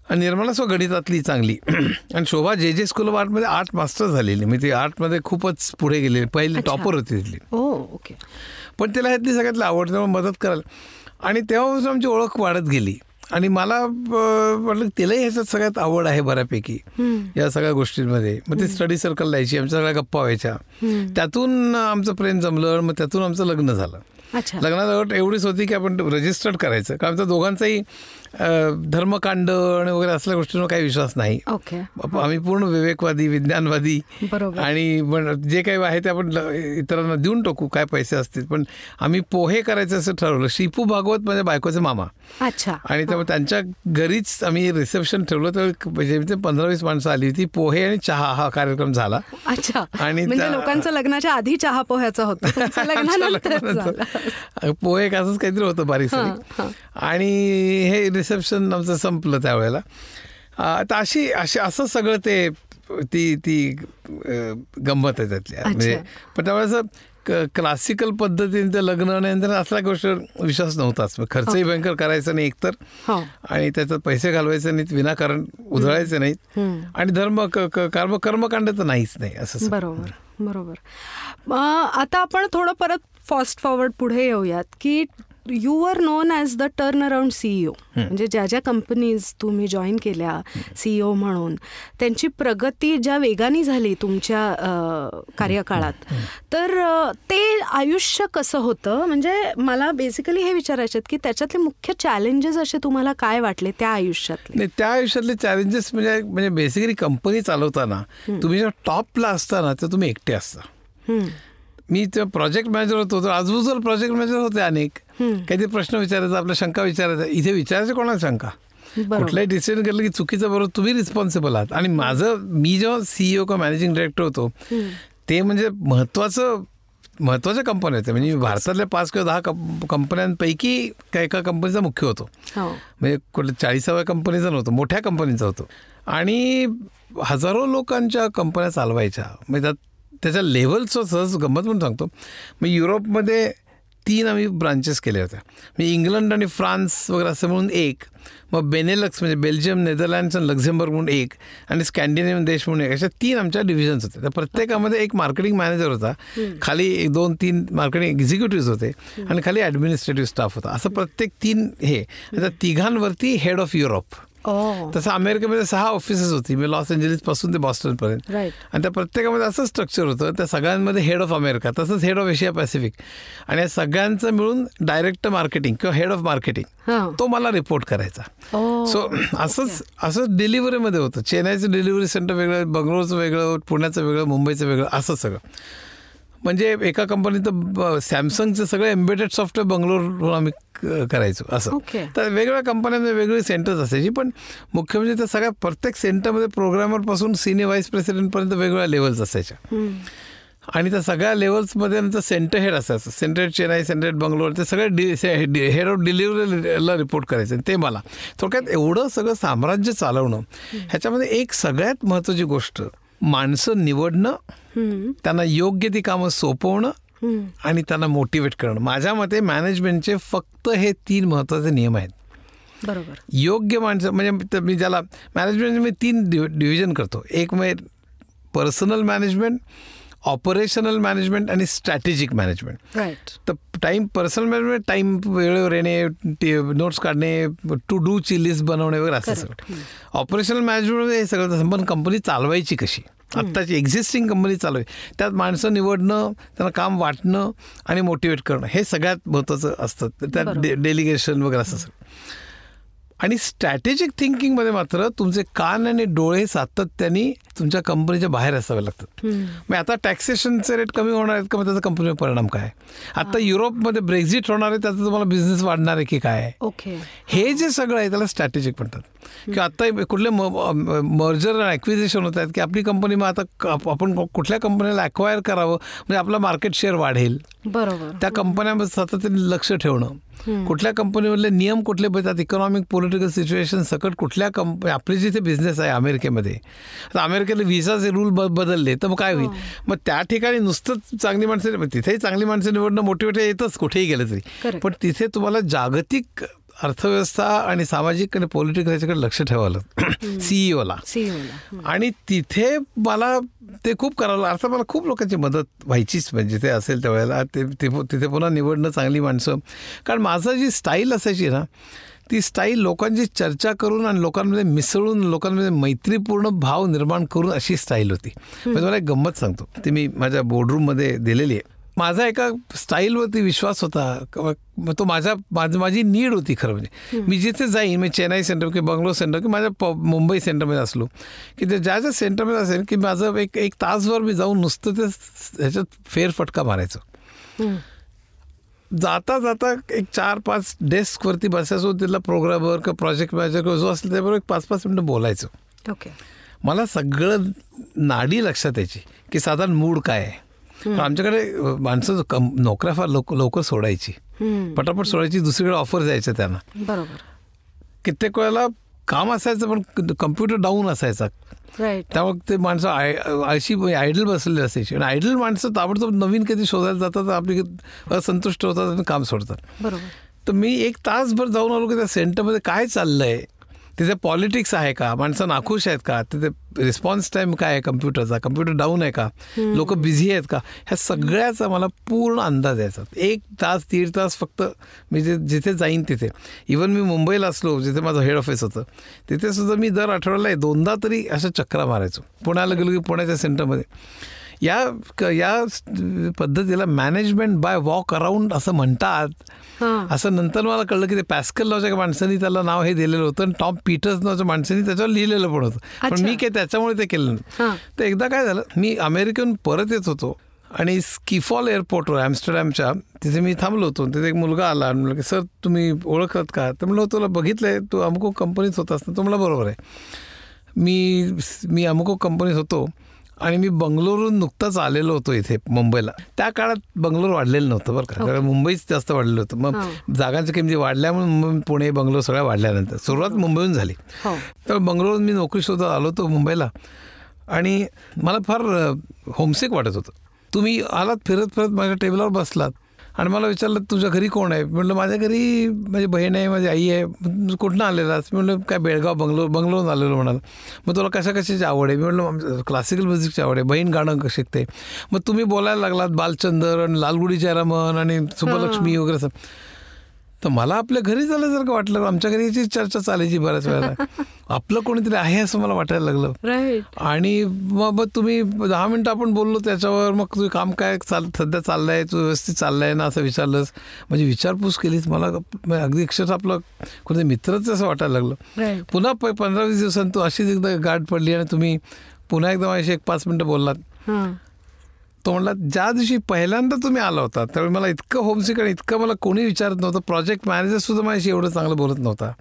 आणि निर्मला स्व गणितातली चांगली. (clears throat) आणि Shobha J J school of आर्टमध्ये आर्ट मास्टर झालेली. मी ती आर्टमध्ये खूपच पुढे गेलेली पहिली. टॉपर होती तिथली. ओके पण तिला ह्यातली सगळ्यातली आवड त्यामुळे मदत करायला. आणि तेव्हापासून आमची ओळख वाढत गेली. आणि मला अं, वाटलं तिलाही ह्याच्यात सगळ्यात आवड आहे बऱ्यापैकी. या सगळ्या गोष्टींमध्ये. मग ती स्टडी सर्कल लायची आमच्या सगळ्या गप्पा व्हायच्या. त्यातून आमचं प्रेम जमलं मग त्यातून आमचं लग्न झालं. लग्नात एवढीच होती की आपण रजिस्टर्ड करायचं. कारण आमच्या दोघांचाही धर्मकांड आणि वगैरे असल्या गोष्टींवर काही विश्वास नाही. ओके. आप- आम्ही पूर्ण विवेकवादी विज्ञानवादी बरोबर. आणि पण जे काही आहे ते आपण इतरांना देऊन टाकू काय पैसे असतील. पण आम्ही पोहे करायचं असं ठरवलं. श्रीपू भागवत माझ्या बायकोचे मामा. अच्छा. आणि त्यामुळे त्यांच्या घरीच आम्ही रिसेप्शन ठेवलं तर म्हणजे पंधरा वीस माणसं आली होती. पोहे आणि चहा हा कार्यक्रम झाला. अच्छा. आणि म्हणजे लोकांचं लग्नाच्या आधी चहा पोह्याचं होतं. (laughs) पोहे एक असंच काहीतरी होतं बारीक हां. आणि हे रिसेप्शन आमचं संपलं त्यावेळेला. तर अशी अशी असं सगळं ते ती ती गंमत आहे त्यातली. म्हणजे पण त्यावेळेस क्लासिकल पद्धतीने ते लग्न आणि नंतर असल्या गोष्टीवर विश्वास नव्हताच. खर्चही भयंकर करायचा नाही एकतर. हो. आणि त्याच्यात पैसे घालवायचे नाहीत विनाकारण उधळायचे नाहीत. आणि धर्म कर्म कर्मकांड तर नाहीच नाही असं. बरोबर बरोबर. आता आपण थोडं परत फास्ट फॉरवर्ड पुढे येऊयात की you are known as the turn around CEO म्हणजे ज्या ज्या कंपनीज तुम्ही जॉईन केल्या सीईओ म्हणून त्यांची प्रगती ज्या वेगाने झाली तुमच्या कार्यकाळात तर ते आयुष्य कसं होतं? म्हणजे मला बेसिकली हे विचारायचे की त्याच्यातले मुख्य चॅलेंजेस असे तुम्हाला काय वाटले त्या आयुष्यातले? नाही त्या आयुष्यातले चॅलेंजेस म्हणजे म्हणजे बेसिकली कंपनी चालवताना तुम्ही जेव्हा टॉपला असताना तर तुम्ही एकटे असता. मी तेव्हा प्रोजेक्ट मॅनेजर होतो तर आजूबाजूला प्रोजेक्ट मॅनेजर होते अनेक. काहीतरी प्रश्न विचारायचा आपल्या शंका विचारायचा. इथे विचारायचे कोणाला शंका. कुठलाही डिसिजन केलं की चुकीचं बरोबर तुम्ही रिस्पॉन्सिबल आहात. आणि माझं मी जेव्हा सीईओ किंवा मॅनेजिंग डायरेक्टर होतो ते म्हणजे महत्त्वाचं महत्त्वाच्या कंपन्या होत्या म्हणजे मी भारतातल्या पाच किंवा दहा कंप- कंपन्यांपैकी का एका कंपनीचा मुख्य होतो. हो. म्हणजे कुठल्या चाळीसाव्या कंपनीचा नव्हतं मोठ्या कंपनीचा होतो. आणि हजारो लोकांच्या कंपन्या चालवायच्या. म्हणजे त्यात त्याच्या लेवलचं सहज गंमत म्हणून सांगतो. मग युरोपमध्ये तीन आम्ही ब्रांचेस केल्या होत्या. म्हणजे इंग्लंड आणि फ्रान्स वगैरे असं म्हणून एक. मग बेनेलक्स म्हणजे बेल्जियम नेदरलँड्स आणि लक्झेंबर्ग म्हणून एक. आणि स्कॅन्डिनेवियन देश म्हणून एक. अशा तीन आमच्या डिव्हिजन्स होते. त्या प्रत्येकामध्ये एक मार्केटिंग मॅनेजर होता. खाली एक दोन तीन मार्केटिंग एक्झिक्युटिव्ह होते. आणि खाली ॲडमिनिस्ट्रेटिव्ह स्टाफ होता. असं प्रत्येक तीन हे. आता तिघांवरती हेड ऑफ युरोप तसं अमेरिकेमध्ये सहा ऑफिसेस होती. मी लॉस एंजलिसपासून ते बॉस्टनपर्यंत. राईट आणि त्या प्रत्येकामध्ये असं स्ट्रक्चर होतं त्या सगळ्यांमध्ये हेड ऑफ अमेरिका तसंच हेड ऑफ एशिया पॅसिफिक आणि या सगळ्यांचं मिळून डायरेक्टर मार्केटिंग किंवा हेड ऑफ मार्केटिंग हां. तो मला रिपोर्ट करायचा. सो असंच असंच डिलिव्हरीमध्ये होतं. चेन्नईचं डिलिव्हरी सेंटर वेगळं बंगलोरचं वेगळं पुण्याचं वेगळं मुंबईचं वेगळं असं सगळं. म्हणजे एका कंपनीत सॅमसंगचे सगळे एम्बेडेड सॉफ्टवेअर बंगलोरहून आम्ही करायचो असं. तर वेगवेगळ्या कंपन्यांमध्ये वेगवेगळी सेंटर्स असायची पण मुख्य म्हणजे त्या सगळ्या प्रत्येक सेंटरमध्ये प्रोग्रामरपासून सिनियर व्हाईस प्रेसिडेंटपर्यंत वेगवेगळ्या लेवल्स असायच्या. आणि त्या सगळ्या लेवल्समध्ये नंतर सेंटर हेड असायचं. Centre head Chennai centre head Bangalore ते सगळे डि हेड ऑफ डिलिव्हरीला रिपोर्ट करायचे. आणि ते मला. थोडक्यात एवढं सगळं साम्राज्य चालवणं ह्याच्यामध्ये एक सगळ्यात महत्त्वाची गोष्ट माणसं निवडणं. त्यांना योग्य ती कामं सोपवणं. आणि त्यांना मोटिवेट करणं. माझ्या मते मॅनेजमेंटचे फक्त हे तीन महत्त्वाचे नियम आहेत. बरोबर. योग्य माणसं म्हणजे मी ज्याला मॅनेजमेंट मी तीन डिव डिव्हिजन करतो. एक म्हणजे पर्सनल मॅनेजमेंट ऑपरेशनल मॅनेजमेंट आणि स्ट्रॅटेजिक मॅनेजमेंट राईट तर टाईम पर्सनल मॅनेजमेंट टाईम वेळेवर येणे नोट्स काढणे टू डू ची लिस्ट बनवणे वगैरे असं सगळं. ऑपरेशनल मॅनेजमेंट हे सगळं पण कंपनी चालवायची कशी? आत्ताची एक्झिस्टिंग कंपनी चालवायची. त्यात माणसं निवडणं त्यांना काम वाटणं आणि मोटिवेट करणं हे सगळ्यात महत्त्वाचं असतं. त्यात. डे डेलिगेशन वगैरे असं सगळं. आणि स्ट्रॅटेजिक थिंकिंगमध्ये मात्र तुमचे कान आणि डोळे सातत्याने तुमच्या कंपनीच्या बाहेर असावे लागतात. मग आता टॅक्सेशनचे रेट कमी होणार आहेत का? मग त्याचा कंपनीवर परिणाम काय? आता युरोपमध्ये ब्रेक्झिट होणार आहे त्याचा तुम्हाला बिझनेस वाढणार आहे की काय? ओके. हे जे सगळं आहे त्याला स्ट्रॅटेजिक म्हणतात. किंवा आता कुठले मर्जर ॲक्विजिशन होत आहेत की आपली कंपनी मग आता आपण कुठल्या कंपनीला अक्वायर करावं? म्हणजे आपलं मार्केट शेअर वाढेल. बरोबर. त्या कंपन्यांमध्ये सातत्याने लक्ष ठेवणं. कुठल्या कंपनीमधले नियम कुठले बदलतात इकॉनॉमिक पॉलिटिकल सिच्युएशन सकट कुठल्या कंपनी आपली जिथे बिझनेस आहे अमेरिकेमध्ये. आता अमेरिकेला व्हिसाचे रूल ब बदलले तर मग काय होईल? मग त्या ठिकाणी नुसतंच चांगली माणसं तिथेही चांगली माणसं निवडणं मोटिवेट येतच कुठेही गेलं तरी. पण तिथे तुम्हाला जागतिक अर्थव्यवस्था आणि सामाजिक आणि पॉलिटिकल याच्याकडे लक्ष ठेवावं सीईओला सीईओला आणि तिथे मला ते खूप करावं अर्थात मला खूप लोकांची मदत व्हायचीच म्हणजे ते असेल त्यावेळेला ते- तिथे पुन्हा निवडणं चांगली माणसं. कारण माझं जी स्टाईल असायची ना ती स्टाईल लोकांची चर्चा करून आणि लोकांमध्ये मिसळून लोकांमध्ये मैत्रीपूर्ण भाव निर्माण करून अशी स्टाईल होती. म्हणजे मला एक गंमत सांगतो. ती मी माझ्या बोर्डरूममध्ये दिलेली आहे. माझा एका स्टाईलवरती विश्वास होता. क- तो माझ्या माझ माझी नीड होती खरं म्हणजे. मी जिथे जाईन मी चेन्नई सेंटर किंवा बंगलोर सेंटर किंवा माझ्या प मुंबई सेंटरमध्ये असलो की ते ज्या ज्या सेंटरमध्ये असेल की माझं एक एक तासभर मी जाऊन नुसतं ते ह्याच्यात फेरफटका मारायचो. जाता जाता एक चार पाच डेस्कवरती बसायचो तिथला प्रोग्रामर किंवा प्रोजेक्ट मॅनेजर किंवा जो असेल त्याबरोबर एक पाच पाच मिनटं बोलायचो. ओके मला सगळं नाडी लक्षात यायची की साधारण मूड काय आहे. आमच्याकडे माणसं कम नोकऱ्या फार लोक लवकर सोडायची. पटापट सोडायची दुसरीकडे ऑफर द्यायचं त्यांना. बरोबर. कित्येक वेळेला काम असायचं पण कम्प्युटर डाऊन असायचा. त्यामुळे ते माणसं आय अशी आयडल बसलेली असायची. आणि आयडल माणसं ताबडतोब नवीन कधी शोधायला जातात आपली असंतुष्ट होतात आणि काम सोडतात. बरोबर. तर मी एक तासभर जाऊन आलो की त्या सेंटरमध्ये काय चाललंय? तिथे पॉलिटिक्स आहे का? माणसं नाखुश आहेत का? तिथे रिस्पॉन्स टाईम काय आहे कम्प्युटरचा? कम्प्युटर डाऊन आहे का? लोक बिझी आहेत का? ह्या सगळ्याचा मला पूर्ण अंदाज यायचा. एक तास दीड तास फक्त मी जे जिथे जाईन तिथे. इवन मी मुंबईला असलो जिथे माझं हेड ऑफिस होतं तिथे सुद्धा मी दर आठवड्याला दोनदा तरी अशा चक्रा मारायचो. पुण्याला गेलो की पुण्याच्या सेंटरमध्ये या या पद्धतीला मॅनेजमेंट बाय वॉक अराऊंड असं म्हणतात. हां. असं नंतर मला कळलं की ते पॅस्कल नावाच्या माणसाने त्याला नाव हे दिलेलं होतं आणि टॉम पीटर्स नावाच्या माणसाने त्याच्यावर लिहिलेलं पण होतं. पण. मी काय त्याच्यामुळे ते केलं नाही. हां. तर एकदा काय झालं मी अमेरिकेहून परत येत होतो आणि स्किफॉल एअरपोर्टवर ॲम्स्टरडॅमच्या तिथे मी थांबलो होतो. तिथे एक मुलगा आला आणि म्हणलं की सर तुम्ही ओळखत का? तर म्हणलं तुला बघितलंय तू अमुक कंपनीत होतास ना तो मला बरोबर आहे. मी मी अमुक कंपनीत होतो. आणि मी बंगलोरहून नुकताच आलेलो होतो इथे मुंबईला. त्या काळात बंगलोर वाढलेलं नव्हतं बरं का. कारण मुंबईच जास्त वाढलेलं होतं. मग हां. जागांच्या किमती वाढल्यामुळे मुंबई पुणे बंगलोर सगळ्या वाढल्यानंतर. सुरुवात मुंबईहून झाली. हो. तर बंगलोर मी नोकरी शोधत आलो होतो मुंबईला. आणि मला फार होमसिक वाटत होतं. तुम्ही आलात फिरत फिरत माझ्या टेबलावर बसलात. आणि मला विचारलं तुझ्या घरी कोण आहे? म्हणलं माझ्या घरी माझी बहीण आहे माझी आई आहे. "तू कुठनं आलेलास मी म्हणलं काय बेळगाव बंगलोर बंगलोरून आलेलो म्हणाल. मग तुला कशा कशाची आवड आहे? मी म्हणलं क्लासिकल म्युझिकची आवड आहे. बहीण गाणं शिकते? मग तुम्ही बोलायला लागलात बालचंदर आणि लालगुडी जयरामन आणि सुब्बलक्ष्मी वगैरे असं. तर मला आपल्या घरी झाल्यासारखं वाटलं. आमच्या घरी याची चर्चा चालायची बऱ्याच वेळेला. (laughs) आपलं कोणीतरी आहे असं मला वाटायला लागलं. आणि मग तुम्ही दहा मिनटं आपण बोललो त्याच्यावर मग तुझं काम काय चाल सध्या चाललंय? तू व्यवस्थित चाललंय ना असं विचारलंस. म्हणजे विचारपूस केलीच मला अगदी अक्षरशः आपलं कोणतं मित्रच असं वाटायला लागलं. पुन्हा पंधरा वीस दिवसांनी तू अशीच एकदा गाठ पडली आणि तुम्ही पुन्हा एकदा माझ्याशी एक पाच मिनटं बोललात. तो म्हणला ज्या दिवशी पहिल्यांदा तुम्ही आला होता त्यावेळी मला इतकं होमसिक आणि इतकं मला कोणी विचारत नव्हतं. प्रोजेक्ट मॅनेजर सुद्धा माझ्याशी एवढं चांगलं बोलत नव्हता.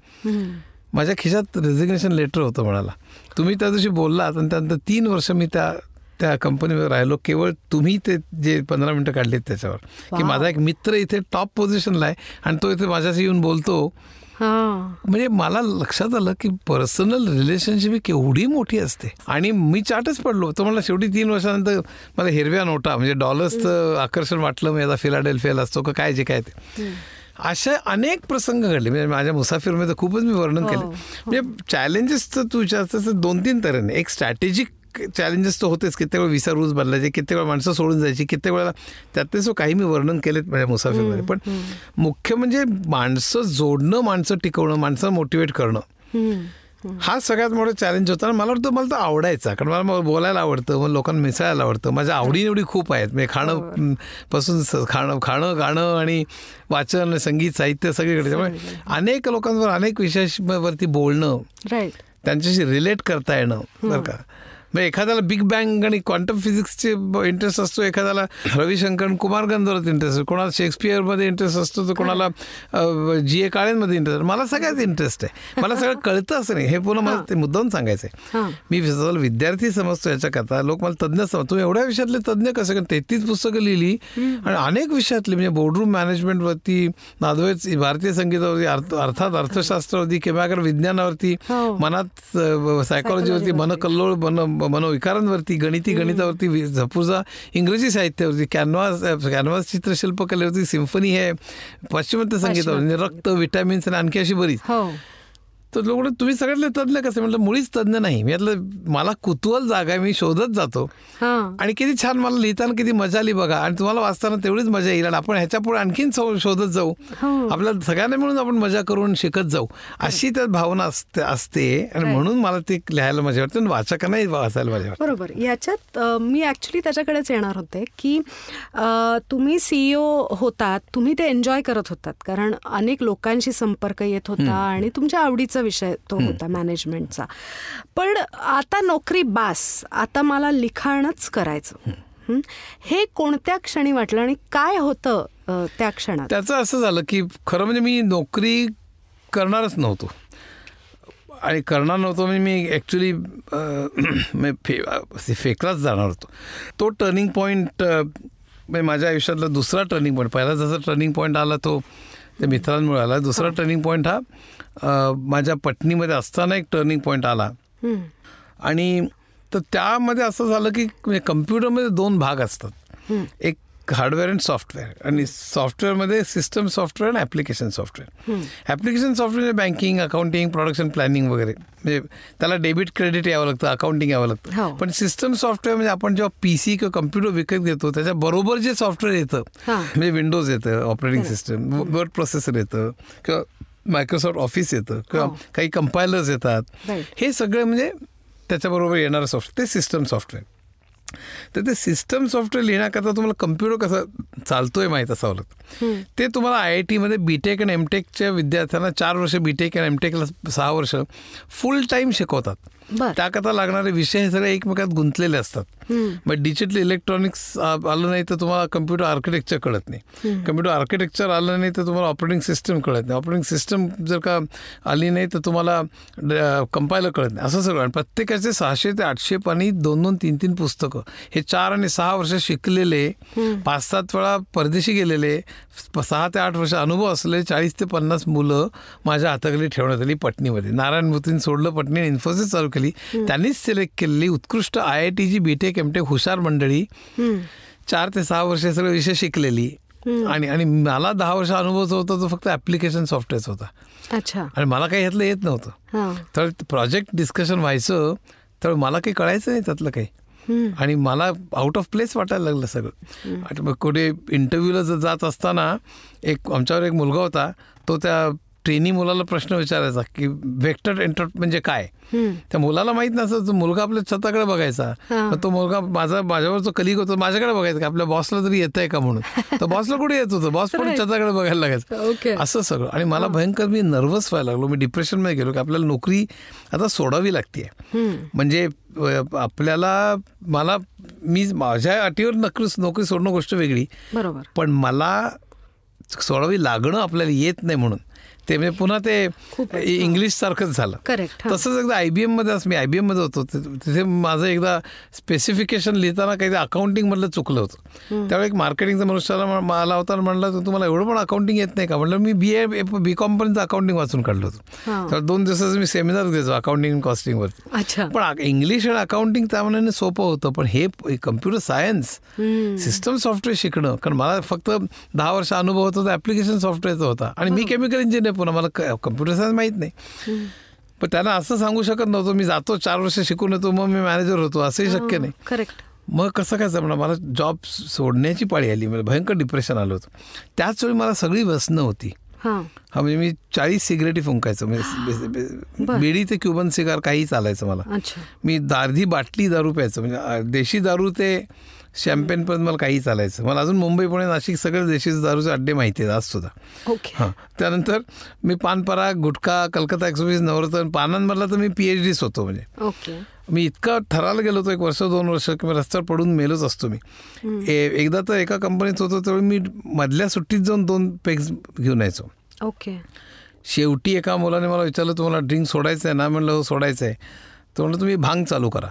माझ्या खिशात रेझिग्नेशन लेटर होतं म्हणाला. तुम्ही त्या दिवशी बोललात आणि त्यानंतर तीन वर्ष मी त्या त्या कंपनीवर राहिलो. केवळ तुम्ही ते जे पंधरा मिनटं काढलेत त्याच्यावर. की. माझा एक मित्र इथे टॉप पोझिशनला आहे आणि तो इथे माझ्याशी येऊन बोलतो. म्हणजे मला लक्षात आलं की पर्सनल रिलेशनशिप ही केवढी मोठी असते. आणि मी चाटच पडलो. तर मला शेवटी तीन वर्षानंतर मला हिरव्या नोटा म्हणजे डॉलर्सचं आकर्षण वाटलं. मी आता फिलाडेल्फियाला असतो का काय जे काय ते. असे अनेक प्रसंग घडले. म्हणजे माझ्या मुसाफिरमध्ये खूपच मी वर्णन केलं. हो, म्हणजे चॅलेंजेस तर तू विचारतोस तर दोन तीन तऱ्हेने. एक स्ट्रॅटेजिक चॅलेंजेस तर होतेच. कित्येक वेळा विसा रूल्स बदलायचे कित्येक वेळा माणसं सोडून जायची कित्येक वेळा त्यातले सो काही मी वर्णन केलेत माझ्या मुसाफिरमध्ये. पण मुख्य म्हणजे माणसं जोडणं माणसं टिकवणं माणसं मोटिवेट करणं. हा सगळ्यात मोठा चॅलेंज होता. आणि मला वाटतं मला तो आवडायचा. कारण मला बोलायला आवडतं मग लोकांना मिसळायला आवडतं. माझ्या आवडीनिवडी खूप आहेत. म्हणजे खाणं म, पासून खाणं खाणं गाणं आणि वाचन संगीत साहित्य सगळीकडे. त्यामुळे अनेक लोकांवर अनेक विषयावरती बोलणं त्यांच्याशी रिलेट करता येणं बरं का. म्हणजे एखाद्याला बिग बँग आणि क्वांटम फिजिक्सचे इंटरेस्ट असतो एखाद्याला रविशंकर कुमार गंधर्वात इंटरेस्ट असतो. कोणाला शेक्सपियरमध्ये इंटरेस्ट असतो तर कोणाला जी ए काळेंमध्ये इंटरेस्ट मला सगळ्यात इंटरेस्ट आहे. मला सगळं कळतं असं नाही. हे पुन्हा मला ते मुद्दाम सांगायचं आहे मी स्वतःला विद्यार्थी समजतो याच्याकरता. लोक मला तज्ज्ञ समजतो तुम्ही एवढ्या विषयातले तज्ज्ञ कसं कारण तेहतीस पुस्तकं लिहिली? आणि अनेक विषयातली म्हणजे बोर्डरूम मॅनेजमेंटवरती नादवेच भारतीय संगीतावरती अर्थ अर्थात अर्थशास्त्रावरती किंवा विज्ञानावरती हो. मनात सायकोलॉजीवरती मन कल्लोळ मन मनोविकारांवरती गणिती गणितावरती झपूर्झा इंग्रजी साहित्यावरती कॅनव्हास कॅनव्हास चित्रशिल्पकलेवरती सिम्फनी आहे पाश्चिमात्य संगीतावर म्हणजे रक्त विटॅमिन्स आणि आणखी अशी बरीच. हो. तर लोक तुम्ही सगळ्यातले तज्ज्ञ कसे? म्हटलं मुळीच तज्ज्ञ नाही. मी यातलं मला कुतूहल जागा मी शोधत जातो. हा. आणि किती छान मला लिहिताना किती मजा आली बघा. आणि तुम्हाला वाचताना तेवढीच मजा येईल. आणि आपण ह्याच्या पुढे आणखीन शोधत जाऊ. हो. आपल्याला सगळ्यांना मिळून आपण मजा करून शिकत जाऊ. अशी त्यात भावना असते असते. आणि म्हणून मला ते लिहायला मजा वाटते आणि वाचकांनाही वाचायला मजा वाटते. बरोबर. याच्यात मी ॲक्च्युली त्याच्याकडेच येणार होते की तुम्ही सीईओ होतात तुम्ही ते एन्जॉय करत होतात. कारण अनेक लोकांशी संपर्क येत होता आणि तुमच्या आवडीचा विषय तो होता मॅनेजमेंटचा पण आता नोकरी बास आता मला लिखाणच करायचं. हं? कोणत्या क्षणी वाटलं आणि काय होतं त्या क्षणात? त्याचं असं झालं की खरं म्हणजे मी नोकरी करणारच नव्हतो. आणि करणार नव्हतो म्हणजे मी ॲक्च्युली (clears throat) फे फेकलाच जाणार होतो. तो टर्निंग पॉईंट म्हणजे माझ्या आयुष्यातला दुसरा टर्निंग पॉईंट पहिला जसा टर्निंग पॉईंट आला तो त्या मित्रांमुळे आला. दुसरा टर्निंग पॉईंट हा माझ्या पत्नीमध्ये असताना एक टर्निंग पॉईंट आला. आणि तर त्यामध्ये असं झालं की म्हणजे कम्प्युटरमध्ये दोन भाग असतात. एक हार्डवेअर अँड सॉफ्टवेअर आणि सॉफ्टवेअरमध्ये सिस्टम सॉफ्टवेअर आणि application software application software banking accounting production planning वगैरे म्हणजे त्याला डेबिट क्रेडिट यावं लागतं अकाउंटिंग यावं हो. लागतं पण सिस्टम सॉफ्टवेअर म्हणजे आपण जेव्हा पी सी किंवा कम्प्युटर विकत घेतो त्याच्याबरोबर जे सॉफ्टवेअर येतं हां. म्हणजे विंडोज येतं ऑपरेटिंग सिस्टम वर्ड प्रोसेसर येतं किंवा मायक्रोसॉफ्ट ऑफिस येतं किंवा हो. काही कंपायलर्स येतात. हे सगळं म्हणजे त्याच्याबरोबर येणारं सॉफ्टवेअर ते सिस्टम सॉफ्टवेअर तर ते सिस्टम सॉफ्टवेअर लिहिण्याकरता तुम्हाला कम्प्युटर कसं चालतोय माहीत असावं लागतं. ते तुम्हाला आय आय टीमध्ये बीटेक आणि एमटेकच्या विद्यार्थ्यांना चार वर्ष बीटेक आणि एमटेकला सहा वर्ष फुल टाईम शिकवतात. बर. त्याकरता लागणारे विषय हे सगळे एकमेकात गुंतलेले असतात. मग डिजिटल इलेक्ट्रॉनिक्स आलं नाही तर तुम्हाला कम्प्युटर आर्किटेक्चर कळत नाही. कम्प्युटर आर्किटेक्चर आलं नाही तर तुम्हाला ऑपरेटिंग सिस्टम कळत नाही. ऑपरेटिंग सिस्टम जर का आली नाही तर तुम्हाला कंपायलर कळत नाही. असं सगळं. आणि प्रत्येकाचे सहाशे ते आठशे पाणी दोन दोन तीन तीन पुस्तकं. हे चार आणि सहा वर्ष शिकलेले पाच सात वेळा परदेशी गेलेले सहा ते आठ वर्ष अनुभव असलेले चाळीस ते पन्नास मुलं माझ्या हाताखाली ठेवण्यात आली पटणीमध्ये नारायण मूर्तीने सोडलं पटणी इन्फोसिस चालू केली. त्यांनीच सिलेक्ट केलेली उत्कृष्ट आय आय टीची बीटेक एमटेक हुशार मंडळी. चार ते सहा वर्ष सगळे विषय शिकलेली. आणि आणि मला दहा वर्ष अनुभव जो होता तो फक्त ॲप्लिकेशन सॉफ्टवेअरचा होता. अच्छा. आणि मला काही ह्यातलं येत नव्हतं. तर प्रोजेक्ट डिस्कशन व्हायचं तर मला काही कळायचं नाही त्यातलं काही. आणि मला आउट ऑफ प्लेस वाटायला लागलं सगळं. कुठे इंटरव्ह्यूला जर जात असताना एक आमच्यावर एक मुलगा होता तो त्या ट्रेनी मुलाला प्रश्न विचारायचा की वेक्टर एंटर म्हणजे काय? त्या मुलाला माहीत नसतं तो मुलगा आपल्या छताकडे बघायचा. तो मुलगा माझा माझ्यावर जो कलिग होता माझ्याकडे बघायचा की आपल्या बॉसला तरी येत आहे का म्हणून? तर बॉसला कुठे येत होतं? बॉस पण. छताकडे बघायला लागायचं. असं सगळं. आणि मला भयंकर मी नर्वस व्हायला लागलो. मी डिप्रेशनमध्ये गेलो की आपल्याला नोकरी आता सोडावी लागते म्हणजे आपल्याला मला मी माझ्या अटीवर नोकरी नोकरी सोडणं गोष्ट वेगळी. बरोबर. पण मला सोडावी लागणं आपल्याला येत नाही म्हणून. ते म्हणजे पुन्हा ते इंग्लिश सारखंच झालं. करेक्ट तसंच एकदा आय बी एममध्ये मी आय बी एममध्ये होतो. तिथे माझं एकदा स्पेसिफिकेशन लिहिताना काही अकाउंटिंग मधलं चुकलं होतं. त्यावेळी एक मार्केटिंगचा मनुष्याला मला होता आणि म्हणलं "तू- तुम्हाला एवढं पण अकाउंटिंग येत नाही का? म्हणलं मी बी ए बी कॉम पर्यंत अकाउंटिंग वाचून काढलं होतं. तर दोन दिवसाचं मी सेमिनार द्यायचो अकाउंटिंग कॉस्टिंगवरती अच्छा. पण इंग्लिश आणि अकाउंटिंग त्या मनाने सोपं होतं पण हे कम्प्युटर सायन्स सिस्टम सॉफ्टवेअर शिकणं. कारण मला फक्त दहा वर्ष अनुभव होता तो ॲप्लिकेशन सॉफ्टवेअरचा होता. आणि मी केमिकल इंजिनियर पुन्हा मला कम्प्युटर सायन्स माहीत नाही. पण त्यांना असं सांगू शकत नव्हतो मी जातो चार वर्ष शिकून येतो मग मी मॅनेजर होतो असंही शक्य नाही. करेक्ट मग कसं काय जमणार? मला जॉब सोडण्याची पाळी आली मला भयंकर डिप्रेशन आलं होतं. त्याच वेळी मला सगळी व्यसनं होती. हां. हा म्हणजे मी चाळीस सिगरेटी फुंकायचो म्हणजे बरं. बिडी ते क्युबन सिगार काही चालायचं मला. मी अर्धी बाटली दारू प्यायचं म्हणजे देशी दारू ते शॅम्पेनपर्यंत मला काही चालायचं. मला अजून मुंबई पुणे नाशिक सगळे देशी दारूचे अड्डे माहिती आहेत आज सुद्धा. ओके. हां. त्यानंतर मी पानपरा गुटखा कलकत्ता एक्सप्रेस नवरत्न पानांमधला तर मी पी एच डीच होतो म्हणजे. ओके. मी इतका ठरायला गेलो होतो एक वर्ष दोन वर्ष की मी रस्त्यावर पडून मेलोच असतो मी. ए- एकदा तर एका कंपनीत होतो त्यावेळी मी मधल्या सुट्टीत जाऊन दोन पेग्स घेऊन यायचो. ओके. शेवटी एका मुलाने मला विचारलं तुम्हाला ड्रिंक सोडायचं आहे ना? म्हणलं हो सोडायचं आहे तो म्हणलं तुम्ही भांग चालू करा.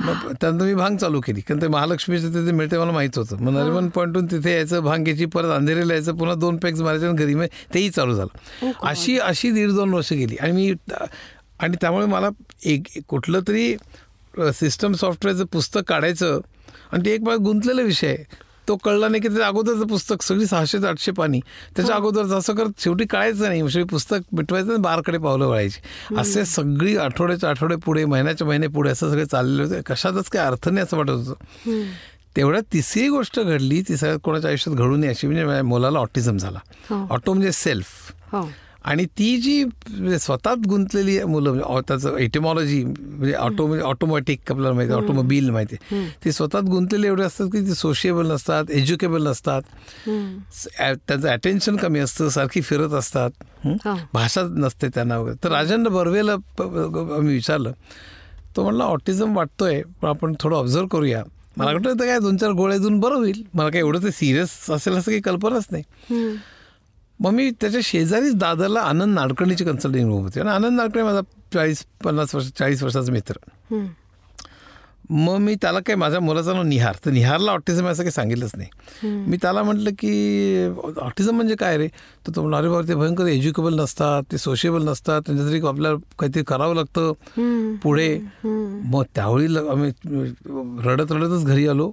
मग त्यानंतर मी भांग चालू केली. कारण ते महालक्ष्मीचं तिथे मिळते मला माहीत होतं. मग नरिमन पॉईंटून तिथे यायचं भांग घ्यायची परत अंधेरीला यायचं पुन्हा दोन पॅक्स मारायचे आणि घरी मग तेही चालू झालं. अशी अशी दीड दोन वर्ष गेली. आणि मी आणि त्यामुळे मला एक कुठलं तरी सिस्टम सॉफ्टवेअरचं पुस्तक काढायचं आणि ते एक बार गुंतलेला विषय आहे. तो कळला नाही की त्याच्या अगोदरचं पुस्तक सगळी सहाशे ते आठशे पाणी त्याच्या अगोदर असं करत शेवटी कळायचं नाही. शेवटी पुस्तक मिटवायचं आणि बारकडे पावलं वळायची. असे सगळी आठवड्याच्या आठवडे पुढे महिन्याच्या महिने पुढे असं सगळे चाललेले होते. कशातच काही अर्थ नाही असं वाटत होतं. तेवढ्यात तिसरी गोष्ट घडली ती सगळ्यात कोणाच्या आयुष्यात घडू नये अशी म्हणजे मुलाला ऑटिझम झाला. हो. ऑटो म्हणजे सेल्फ. हो. आणि ती जी स्वतःच गुंतलेली मुलं म्हणजे त्याचं एटिमॉलॉजी म्हणजे ऑटो म्हणजे ऑटोमॅटिक आपल्याला माहिती ऑटोमोबाईल माहिती आहे. ती स्वतःच गुंतलेली एवढे असतात की ती सोशिएबल नसतात एज्युकेबल नसतात. त्यांचं अटेन्शन कमी असतं सारखी फिरत असतात. हं? भाषा नसते त्यांना वगैरे. तर राजेंद्र बर्वेला आम्ही विचारलं तो म्हणला ऑटिझम वाटतोय पण आपण थोडं ऑब्झर्व करूया. मला वाटतं काय दोन चार गोळ्या देऊन बरं होईल. मला काय एवढं ते सिरियस असेल असं काही कल्पनाच नाही. मग मी त्याच्या शेजारीच दादाला आनंद नाडकर्णीची कन्सल्टिंग रूम होती. आणि आनंद नाडकर्णी माझा चाळीस पन्नास वर्ष चाळीस वर्षाचा मित्र. मग मी त्याला काय माझ्या मुलाचं नाव निहार. तर निहारला ऑटिझम असं काही सांगितलंच नाही. मी त्याला म्हटलं की ऑटिझम म्हणजे काय रे? तर तो अरे बाबा ते भयंकर एज्युकेबल नसतात ते सोशिएबल नसतात त्यांच्यासाठी आपल्याला काहीतरी करावं लागतं. पुढे. मग त्यावेळी आम्ही रडत रडतच घरी आलो.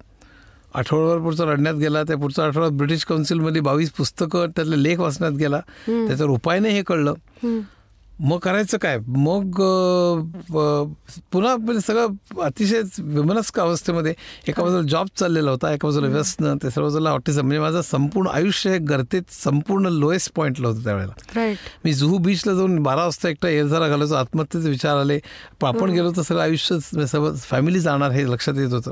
आठवड्याभर पुढचा रडण्यात गेला त्या पुढचा आठवडा ब्रिटिश काउन्सिलमध्ये बावीस पुस्तकं त्यातले लेख वाचण्यात गेला. त्याच्यावर उपाय हे कळलं. मग करायचं काय? मग पुन्हा म्हणजे सगळं अतिशय विमनस्क अवस्थेमध्ये एका बाजूला जॉब चाललेला होता एका बाजूला व्यसन तिसऱ्या बाजूला ऑटिझम म्हणजे माझं संपूर्ण आयुष्य हे गर्तेत संपूर्ण लोएस्ट पॉईंटला होतं त्यावेळेला. मी जुहू बीचला जाऊन बारा वाजता एकटा एरझारा घालायचो आत्महत्येचे विचार आले. पण आपण गेलो तर सगळं आयुष्य सगळं फॅमिली जाणार हे लक्षात येत होतं.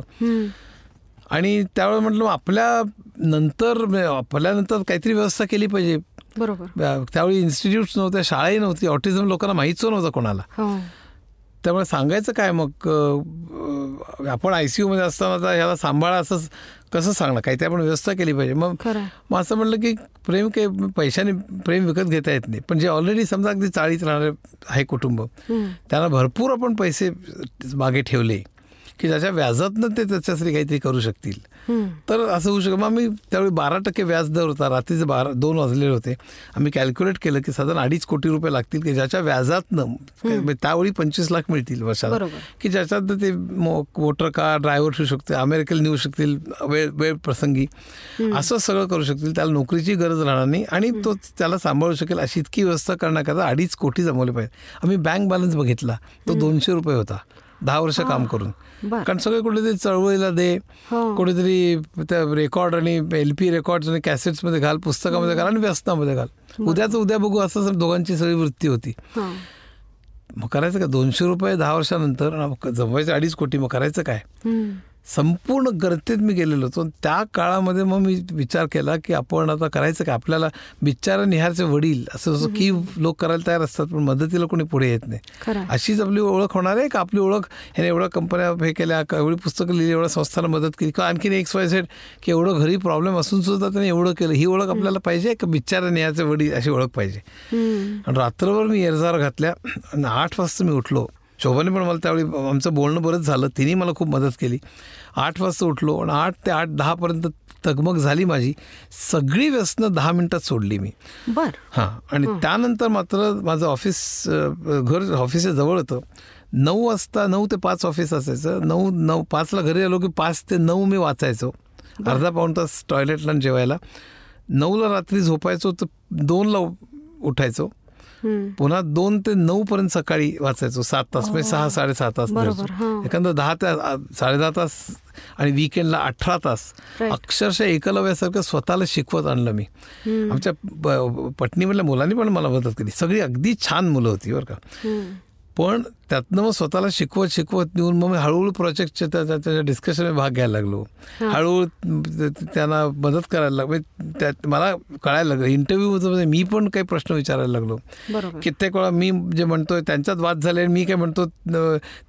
आणि त्यावेळेला म्हटलं मग आपल्या नंतर आपल्यानंतर काहीतरी व्यवस्था केली पाहिजे. बरोबर. त्यावेळी इन्स्टिट्यूट्स नव्हत्या शाळाही नव्हती ऑटिझम लोकांना माहीतच नव्हतं कोणाला. हो. त्यामुळे सांगायचं काय मग आपण आय सी यूमध्ये असताना ह्याला सांभाळा असं कसं सांगणार? काहीतरी आपण व्यवस्था केली पाहिजे. मग. मग असं म्हटलं की प्रेम काही पैशाने प्रेम विकत घेता येत नाही. पण जे ऑलरेडी समजा अगदी चाळीत राहणारे आहे कुटुंब. त्यांना भरपूर आपण पैसे मागे ठेवले. की ज्याच्या व्याजातनं ते त्याच्यासाठी काहीतरी करू शकतील. तर असं होऊ शकतं. मग आम्ही त्यावेळी बारा टक्के व्याज दर होता. रात्रीचे बारा दोन वाजलेले होते. आम्ही कॅल्क्युलेट केलं की साधारण अडीच कोटी रुपये लागतील की ज्याच्या व्याजातनं म्हणजे त्यावेळी पंचवीस लाख मिळतील वर्षाला. की ज्याच्यात ते मोटर कार ड्रायव्हर ठेवू शकते अमेरिकेला नेऊ शकतील वेळ वेळ प्रसंगी. असं सगळं करू शकतील. त्याला नोकरीची गरज राहणार नाही आणि तो त्याला सांभाळू शकेल अशी इतकी व्यवस्था करण्याकरता अडीच कोटी जमवले पाहिजे. आम्ही बँक बॅलन्स बघितला. तो दोनशे रुपये होता. दहा वर्ष काम करून. कारण सगळे कुठेतरी चळवळीला दे हो. कुठेतरी त्या रेकॉर्ड आणि एल पी रेकॉर्ड आणि कॅसेट्समध्ये घाल पुस्तकामध्ये घाल आणि व्यसनामध्ये घाल उद्याचं उद्या बघू असं दोघांची सगळी वृत्ती होती हा. मग करायचं काय दोनशे रुपये दहा वर्षानंतर जमवायचे अडीच कोटी मग करायचं काय. संपूर्ण गर्तेत मी गेलेलो होतो. त्या काळामध्ये मग मी विचार केला की आपण आता करायचं काय? आपल्याला बिचारा निहारचे वडील असं जसं की लोक करायला तयार असतात पण मदतीला कोणी पुढे येत नाही. अशीच आपली ओळख होणार आहे का? आपली ओळख ह्याने एवढ्या कंपन्या हे केल्या का एवढी पुस्तकं लिहिली एवढ्या संस्थांना मदत केली? का आणखीन एक वाय सेट की एवढं घरी प्रॉब्लेम असून सुद्धा त्याने एवढं केलं? ही ओळख आपल्याला पाहिजे का बिचारा निहारचे वडील अशी ओळख पाहिजे. आणि रात्रभर मी एरजार घातल्या आणि आठ वाजता मी उठलो. शोभाने पण मला त्यावेळी आमचं बोलणं बरंच झालं. तिने मला खूप मदत केली. आठ वाजता उठलो आणि आठ ते आठ दहापर्यंत तगमग झाली माझी. सगळी व्यसनं दहा मिनिटात सोडली मी. बर. हां. आणि त्यानंतर मात्र माझं ऑफिस घर ऑफिसच्या जवळ होतं. नऊ वाजता नऊ ते पाच ऑफिस असायचं. नऊ नऊ पाचला घरी आलो की पाच ते नऊ मी वाचायचो. अर्धा पाऊण तास टॉयलेटला जेवायला. नऊला रात्री झोपायचो तर दोनला उठायचो. पुन्हा दोन ते नऊ पर्यंत सकाळी वाचायचो. सात तास म्हणजे सहा साडेसहा तास. एकंदर दहा ते साडेदहा तास आणि विकेंडला अठरा तास. अक्षरशः एकलव्यासारखं स्वतःला शिकवत आणलं मी. आमच्या पत्नीमधल्या मुलांनी पण मला मदत केली. सगळी अगदी छान मुलं होती बरं का. पण त्यातनं मग स्वतःला शिकवत शिकवत नेऊन मग मी हळूहळू प्रोजेक्टच्या त्या त्या- त्याच्या डिस्कशनमध्ये भाग घ्यायला लागलो. हळूहळू त- त- त्यांना मदत करायला लागलो. म्हणजे त्यात मला कळायला लागलं इंटरव्ह्यूमध्ये मी पण काही प्रश्न विचारायला लागलो. कित्येक वेळा मी जे म्हणतोय त्यांच्यात वाद झाले आणि मी काय म्हणतो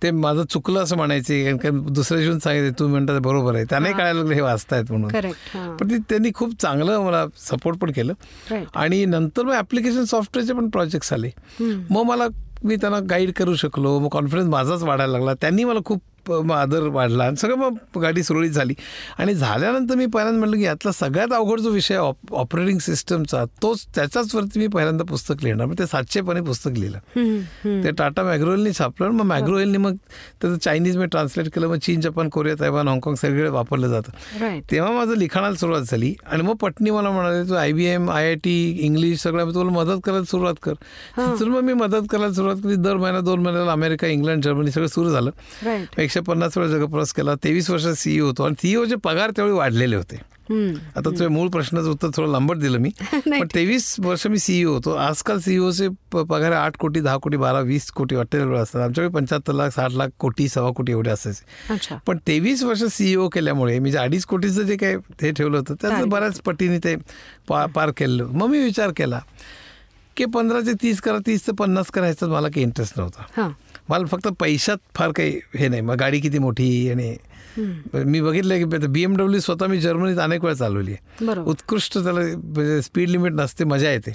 ते माझं चुकलं असं म्हणायचे. कारण का दुसऱ्या दिवशी सांगितलं तुम्ही म्हणता ते बरोबर आहे. त्यांनाही कळायला लागलं हे वाचतायत म्हणून. पण ते- त्यांनी खूप चांगलं मला सपोर्ट पण केलं. आणि नंतर मग ॲप्लिकेशन सॉफ्टवेअरचे पण प्रोजेक्ट्स आले. मग मला मी त्यांना गाईड करू शकलो. मग कॉन्फिडन्स माझाच वाढायला लागला. त्यांनी मला खूप आदर वाढला आणि सगळं मग गाडी सुरळीत झाली. आणि झाल्यानंतर मी पहिल्यांदा म्हटलं की यातला सगळ्यात अवघड जो विषय ऑप ऑपरेटिंग सिस्टमचा तोच त्याच्याच वरती मी पहिल्यांदा पुस्तक लिहिणार. मग ते सातशेपणे पुस्तक लिहिलं. ते टाटा मॅग्रोवेलनी छापलं मग मॅग्रोवेलनी मग त्याचं चायनीज मी ट्रान्सलेट केलं. मग चीन जपान कोरिया तैवान हाँगकाँग सगळे वापरलं जातं. तेव्हा माझं लिखाणाला सुरुवात झाली आणि मग पटनी मला म्हणाले तू I B M I I T English सगळं तुला मदत करायला सुरुवात कर. तिथून मग मी मदत करायला सुरुवात केली. दर महिना दोन महिन्याला अमेरिका इंग्लंड जर्मनी सगळं सुरू झालं. एकशे पन्नास वेळा जगप्रवास केला. तेवीस वर्षात सीईओ होतो. आणि सीईओचे पगार त्यावेळी वाढलेले होते. आता तुझ्या मूळ प्रश्नाचं उत्तर थोडं लांबट दिलं मी. (laughs) पण तेवीस वर्ष मी सीईओ होतो. आजकाल सीईओचे पगार आठ कोटी दहा कोटी बारा वीस कोटी अठ्ठेचाळीस असतात. आमच्याकडे पंच्याहत्तर लाख साठ लाख कोटी सव्वा कोटी एवढे असायचे. पण तेवीस वर्ष सीईओ केल्यामुळे मी जे अडीच कोटीचं जे काही ते ठेवलं होतं त्याचं. बऱ्याच पटीने ते पा पार केलं मग मी विचार केला की पंधरा ते तीस करा तीस ते पन्नास करायचं मला काही इंटरेस्ट नव्हता. हां. मला फक्त पैशात फार काही हे नाही. मग गाडी किती मोठी आणि मी बघितलं की बी एम डब्ल्यू स्वतः मी जर्मनीत अनेक वेळा चालवली आहे. उत्कृष्ट त्याला म्हणजे स्पीड लिमिट नसते मजा येते.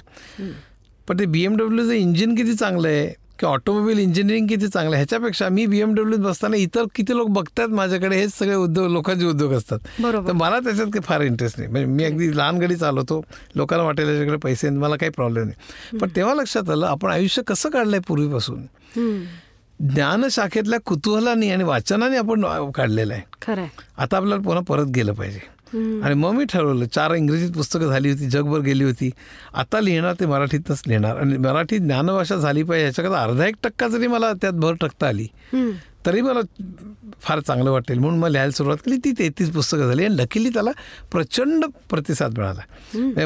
पण ते बी एम डब्ल्यूचं इंजिन किती चांगलं आहे की ऑटोमोबाईल इंजिनिअरिंग किती चांगलं आहे ह्याच्यापेक्षा मी बी एम डब्ल्यूत बसताना इतर किती लोक बघतात माझ्याकडे हेच सगळे उद्योग लोकांचे उद्योग असतात. तर मला त्याच्यात काही फार इंटरेस्ट नाही. म्हणजे मी अगदी लहान गाडी चालवतो लोकांना वाटेल याच्याकडे पैसे मला काही प्रॉब्लेम नाही. पण तेव्हा लक्षात आलं आपण आयुष्य कसं काढलंय पूर्वीपासून? हम्म. ज्ञानशाखेतल्या कुतूहलाने आणि वाचनाने आपण काढलेलं आहे. आता आपल्याला पुन्हा परत गेलं पाहिजे. आणि मग मी ठरवलं चार इंग्रजीत पुस्तकं झाली होती जगभर गेली होती. आता लिहिणार ते मराठीतच लिहिणार. आणि मराठी ज्ञानभाषा झाली पाहिजे ह्याच्याकडे अर्धा एक टक्का जरी मला त्यात भर टाकता आली. तरी मला फार चांगलं वाटेल. म्हणून मग लिहायला सुरुवात केली. ती तेहतीस पुस्तकं झाली आणि लकीली त्याला प्रचंड प्रतिसाद मिळाला.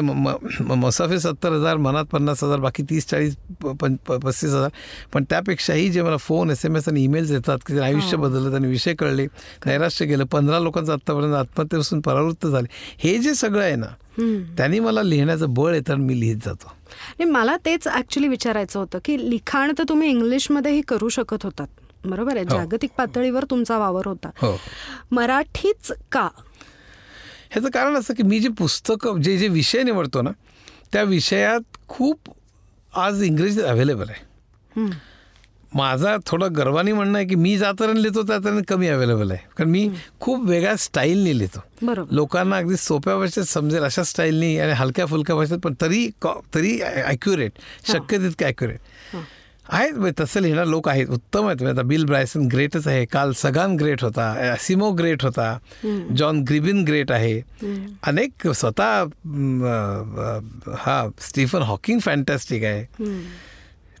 म- मसाफे सत्तर हजार मनात पन्नास हजार बाकी तीस चाळीस प- पस्तीस हजार. पण त्यापेक्षाही जे मला फोन एस एम एस आणि ईमेल्स येतात की आयुष्य बदललं त्यांनी विषय कळले नैराश्य गेलं पंधरा लोकांचं आत्तापर्यंत आत्महत्येपासून परावृत्त झाले. हे जे सगळं आहे ना. त्यांनी मला लिहिण्याचं बळ येतं आणि मी लिहित जातो. मला तेच ॲक्च्युली विचारायचं होतं की लिखाण तर तुम्ही इंग्लिशमध्येही करू शकत होतात. बरोबर आहे? हो. जागतिक पातळीवर तुमचा वावर होता. हो. मराठीच का? ह्याचं कारण असं की मी जे पुस्तकं जे जे विषय निवडतो ना त्या विषयात खूप आज इंग्रजीत अवेलेबल आहे. माझा थोडं गर्वाने म्हणणं आहे की मी ज्या तऱ्हेने लिहितो त्या तऱ्हेने कमी अवेलेबल आहे. कारण मी खूप वेगळ्या स्टाईलने लिहितो. लोकांना अगदी सोप्या भाषेत समजेल अशा स्टाईलनी आणि हलक्या फुलक्या भाषेत पण तरी तरी ॲक्युरेट शक्य तितकं ॲक्युरेट. आहेत म्हणजे तसं लिहिणार लोक आहेत उत्तम आहेत. म्हणजे आता बिल ब्रायसन ग्रेटच आहे. काल सगान ग्रेट होता सिमो ग्रेट होता जॉन ग्रिबिन ग्रेट आहे. अनेक स्वतः हा स्टीफन हॉकिंग फॅन्टॅस्टिक आहे.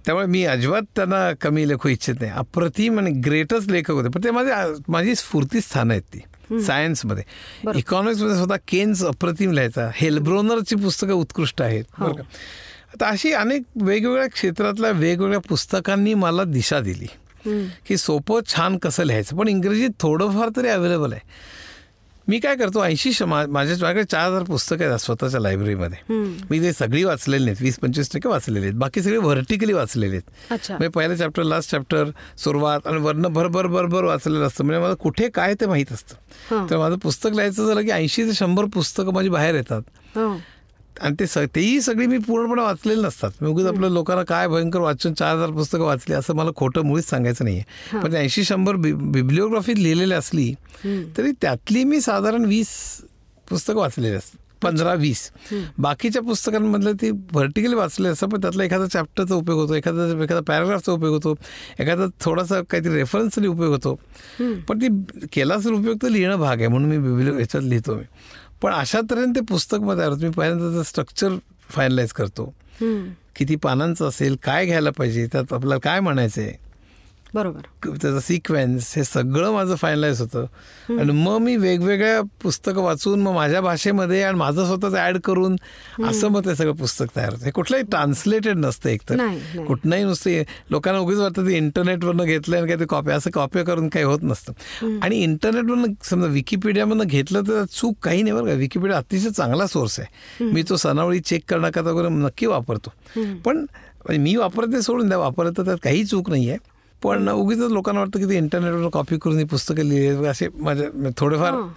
त्यामुळे मी अजिबात त्यांना कमी लेखू इच्छित नाही. अप्रतिम आणि ग्रेटच लेखक होते. पण ते माझे माझी स्फूर्तीस्थानं आहेत ती सायन्समध्ये. इकॉनॉमिक्समध्ये स्वतः केन्स अप्रतिम लिहायचा. हेलब्रोनरची पुस्तकं उत्कृष्ट आहेत. बरं का? आता अशी अनेक वेगवेगळ्या क्षेत्रातल्या वेगवेगळ्या पुस्तकांनी मला दिशा दिली. की सोपं छान कसं लिहायचं. पण इंग्रजीत थोडंफार तरी अवेलेबल आहे. मी काय करतो ऐंशी माझ्या माझ्याकडे चार हजार पुस्तकं आहेत स्वतःच्या लायब्ररीमध्ये. मी ते सगळी वाचलेली नाहीत. वीस पंचवीस टक्के वाचलेले आहेत. बाकी सगळे व्हर्टिकली वाचलेले आहेत. म्हणजे पहिलं चॅप्टर लास्ट चॅप्टर सुरुवात आणि वर्ण भरभर भरभर वाचलेलं असतं. म्हणजे मला कुठे काय ते माहीत असतं. तर माझं पुस्तक लिहायचं झालं की ऐंशी ते शंभर पुस्तकं माझी बाहेर येतात. आणि ते स तेही सगळी मी पूर्णपणे वाचलेली नसतात. मी उगीच आपल्या लोकांना काय भयंकर वाचून चार हजार पुस्तकं वाचली असं मला खोटं मुळीच सांगायचं नाही आहे पण ऐंशी शंभर बि बिब्लिओग्राफीत लिहिलेली असली तरी त्यातली मी साधारण वीस पुस्तकं वाचलेली असतात. पंधरा वीस. बाकीच्या पुस्तकांमधलं ती व्हर्टिकली वाचले असतं पण त्यातला एखादा चॅप्टरचा उपयोग होतो एखादा एखादा पॅराग्राफचा उपयोग होतो एखादा थोडासा काहीतरी रेफरन्सने उपयोग होतो. पण ती केला असेल उपयोग तर लिहिणं भाग आहे म्हणून मी बिब्लिओ याच्यात लिहितो मी. पण अशा तऱ्हेने ते पुस्तकमध्ये आलं मी पहिल्यांदा स्ट्रक्चर फायनलाइज करतो. किती पानांचं असेल काय घ्यायला पाहिजे त्यात आपल्याला काय म्हणायचं आहे बरोबर. त्याचा सिक्वेन्स हे सगळं माझं फायनलाइज होतं. आणि मग मी वेगवेगळ्या पुस्तकं वाचून मग माझ्या भाषेमध्ये आणि माझं स्वतःच ऍड करून असं मग ते सगळं पुस्तक तयार होतं. हे कुठलंही ट्रान्सलेटेड नसतं एकतर. नाही, नाही. कुठनंही नुसतं लोकांना उगीच वाटतं ते इंटरनेटवरनं घेतलं आणि काय ते कॉपी असं कॉपी करून काही होत नसतं. आणि इंटरनेटवरनं समजा विकिपीडियामधनं घेतलं तर चूक काही नाही बरं का. विकिपीडिया अतिशय चांगला सोर्स आहे. मी तो सनावळी चेक करण्याकरता वगैरे नक्की वापरतो. पण म्हणजे मी वापरते सोडून द्या वापरत तर त्यात काही चूक नाही आहे पण उगीच लोकांना वाटतं की ते इंटरनेटवर कॉपी करून ही पुस्तकं लिहिली असे माझे थोडेफार हां.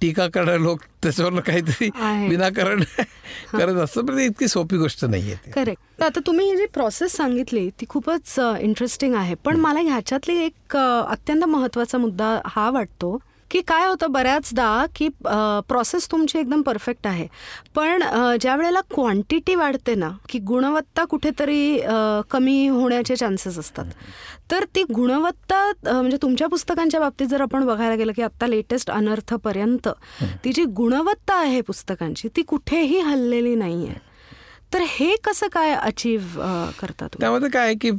टीका करणारे लोक त्याच्यावर काहीतरी आहे. विनाकारण करत असतं पण इतकी सोपी गोष्ट नाहीये ती. करेक्ट आता तुम्ही ही जी प्रोसेस सांगितली ती खूपच इंटरेस्टिंग आहे. पण मला ह्याच्यातली एक अत्यंत महत्त्वाचा मुद्दा हा वाटतो की काय होतं बऱ्याचदा की प्रोसेस तुमची एकदम परफेक्ट आहे. पण ज्या वेळेला क्वांटिटी वाढते ना की गुणवत्ता कुठेतरी कमी होण्याचे चान्सेस असतात. तर ती गुणवत्ता म्हणजे तुमच्या पुस्तकांच्या बाबतीत जर आपण बघायला गेलं की आत्ता लेटेस्ट अनर्थपर्यंत ती जी गुणवत्ता आहे पुस्तकांची ती कुठेही हललेली नाही आहे तर हे कसं काय अचीव करता तुम्ही? त्यामध्ये काय आहे की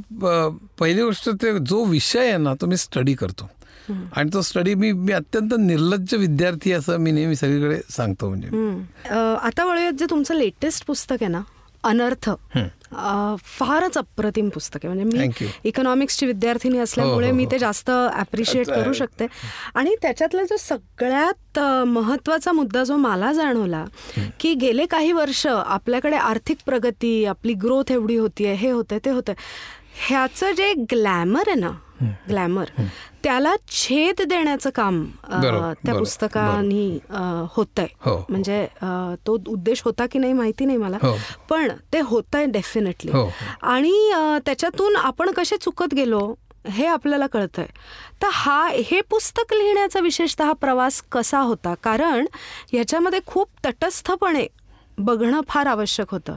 पहिली गोष्ट ते जो विषय आहे ना तो मी स्टडी करतो. आणि तो स्टडी मी मी अत्यंत निर्लज्ज विद्यार्थी असं मी नेहमी सगळीकडे सांगतो म्हणजे आता वळूयात जे तुमचं लेटेस्ट पुस्तक आहे ना अनर्थ. फारच अप्रतिम पुस्तक आहे. म्हणजे मी. इकॉनॉमिक्सची विद्यार्थिनी असल्यामुळे हो, हो, मी हो. ते जास्त ॲप्रिशिएट. करू शकते. आणि त्याच्यातला जो सगळ्यात महत्त्वाचा मुद्दा जो मला जाणवला की गेले काही वर्ष आपल्याकडे आर्थिक प्रगती आपली ग्रोथ एवढी होतीये हे होतंय ते होतंय. ह्याचं जे ग्लॅमर आहे ना ग्लॅमर. त्याला छेद देण्याचं काम त्या पुस्तकानी होतंय. हो. म्हणजे अ, तो उद्देश होता की नाही माहिती नाही मला हो. पण ते होत आहे डेफिनेटली हो, हो. आणि त्याच्यातून आपण कसे चुकत गेलो हे आपल्याला कळतंय. तर हा हे पुस्तक लिहिण्याचा विशेषतः प्रवास कसा होता? कारण याच्यामध्ये खूप तटस्थपणे बघणं फार आवश्यक होतं.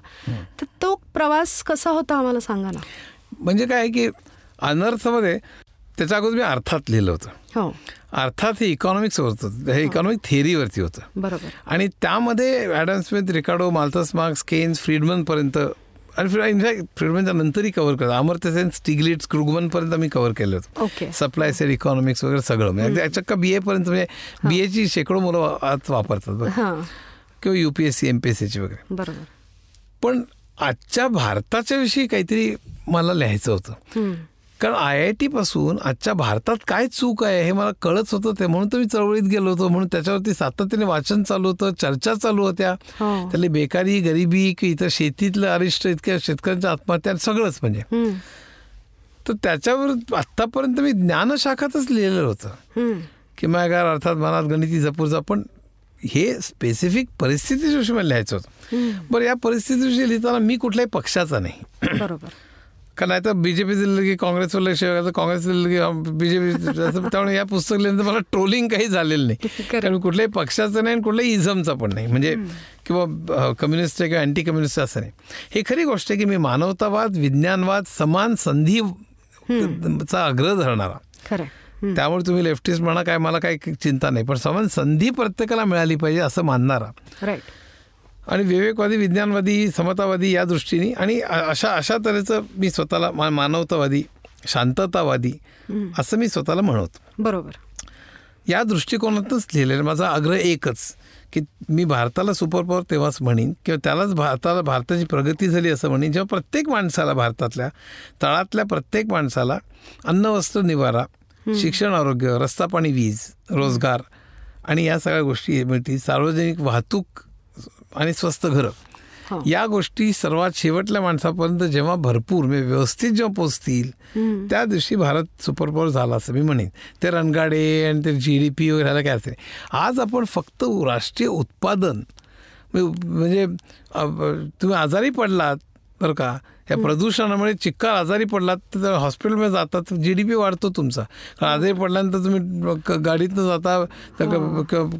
तर तो प्रवास कसा होता आम्हाला सांगा ना. म्हणजे काय की अनर्थमध्ये त्याच्या अगोदर मी अर्थात लिहिलं होतं. हो. अर्थात हे इकॉनॉमिक्स होतं. हे इकॉनॉमिक थिअरीवरती होतं. बरोबर. आणि त्यामध्ये Adam Smith Ricardo Malthus Marx Keynes फ्रीडमनपर्यंत आणि इनफॅक्ट फ्रीडमनच्या नंतरही कव्हर करतो अमर्त्य सेन स्टिग्लिट्स क्रुगमनपर्यंत मी कव्हर केलं होतं. ओके सप्लाय सेड इकॉनॉमिक्स वगैरे सगळं. म्हणजे चक्क बी एपर्यंत म्हणजे बी एची शेकडो मुलं आज वापरतात बघ. हां. किंवा U P S C M P S सीची वगैरे. बरोबर. पण आजच्या भारताच्या विषयी काहीतरी मला लिहायचं होतं. कारण आय आय टी पासून आजच्या भारतात काय चूक आहे हे मला कळत होतं ते म्हणून तर मी चळवळीत गेलो होतो. म्हणून त्याच्यावरती सातत्याने वाचन चालू होतं चर्चा चालू होत्या. हो. त्यातली बेकारी गरिबी की इतर शेतीतलं अरिष्ट इतक्या शेतकऱ्यांच्या आत्महत्या सगळंच म्हणजे. तर त्याच्यावर आत्तापर्यंत मी ज्ञानशाखातच लिहिलेलं होतं. हम्म. किंवा अर्थात मनात गणिती जपूरचा पण हे स्पेसिफिक परिस्थितीविषयी मला लिहायचं होतं. बरं या परिस्थितीविषयी लिहिताना मी कुठल्याही पक्षाचा नाही. बरोबर. का नाही तर बीजेपी दिलं की लक्ष वेगळं काँग्रेस दिलं की बीजेपी त्यामुळे या पुस्तक लिहिल्यानंतर मला ट्रोलिंग काही झालेलं नाही. कारण कुठल्याही पक्षाचं नाही आणि कुठल्याही इझमचा पण नाही. म्हणजे किंवा कम्युनिस्ट आहे किंवा अँटी कम्युनिस्ट असं नाही. हे खरी गोष्ट आहे की मी मानवतावाद विज्ञानवाद समान संधी चा आग्रह धरणारा. खरं त्यामुळे तुम्ही लेफ्टिस्ट म्हणा काय मला काही चिंता नाही. पण समान संधी प्रत्येकाला मिळाली पाहिजे असं मानणारा. राईट आणि विवेकवादी विज्ञानवादी समतावादी या दृष्टीने आणि अशा अशा तऱ्हेचं मी स्वतःला मा मानवतावादी शांततावादी असं मी स्वतःला म्हणवतो बरोबर. या दृष्टिकोनातूनच लिहिलेलं माझा आग्रह एकच की मी भारताला सुपर पॉवर तेव्हाच म्हणीन किंवा त्यालाच भारताला भारताची प्रगती झाली असं म्हणीन. जेव्हा प्रत्येक माणसाला भारतातल्या तळातल्या प्रत्येक माणसाला अन्न वस्त्र निवारा शिक्षण आरोग्य रस्ता पाणी वीज रोजगार आणि या सगळ्या गोष्टी मिळतील. सार्वजनिक वाहतूक आणि स्वस्त घरं. हो. या गोष्टी सर्वात शेवटल्या माणसापर्यंत जेव्हा भरपूर म्हणजे व्यवस्थित जेव्हा पोचतील त्या दिवशी भारत सुपर पॉवर झाला असं मी म्हणेन. ते रणगाडे आणि ते जी डी पी वगैरे ह्याला काय असेल. आज आपण फक्त राष्ट्रीय उत्पादन म्हणजे म्हणजे तुम्ही आजारी पडलात बरं का या प्रदूषणामुळे चिक्कार आजारी पडलात तर हॉस्पिटलमध्ये जातात जी डी पी वाढतो तुमचा. कारण आजारी पडल्यानंतर तुम्ही गाडीतनं जाता तर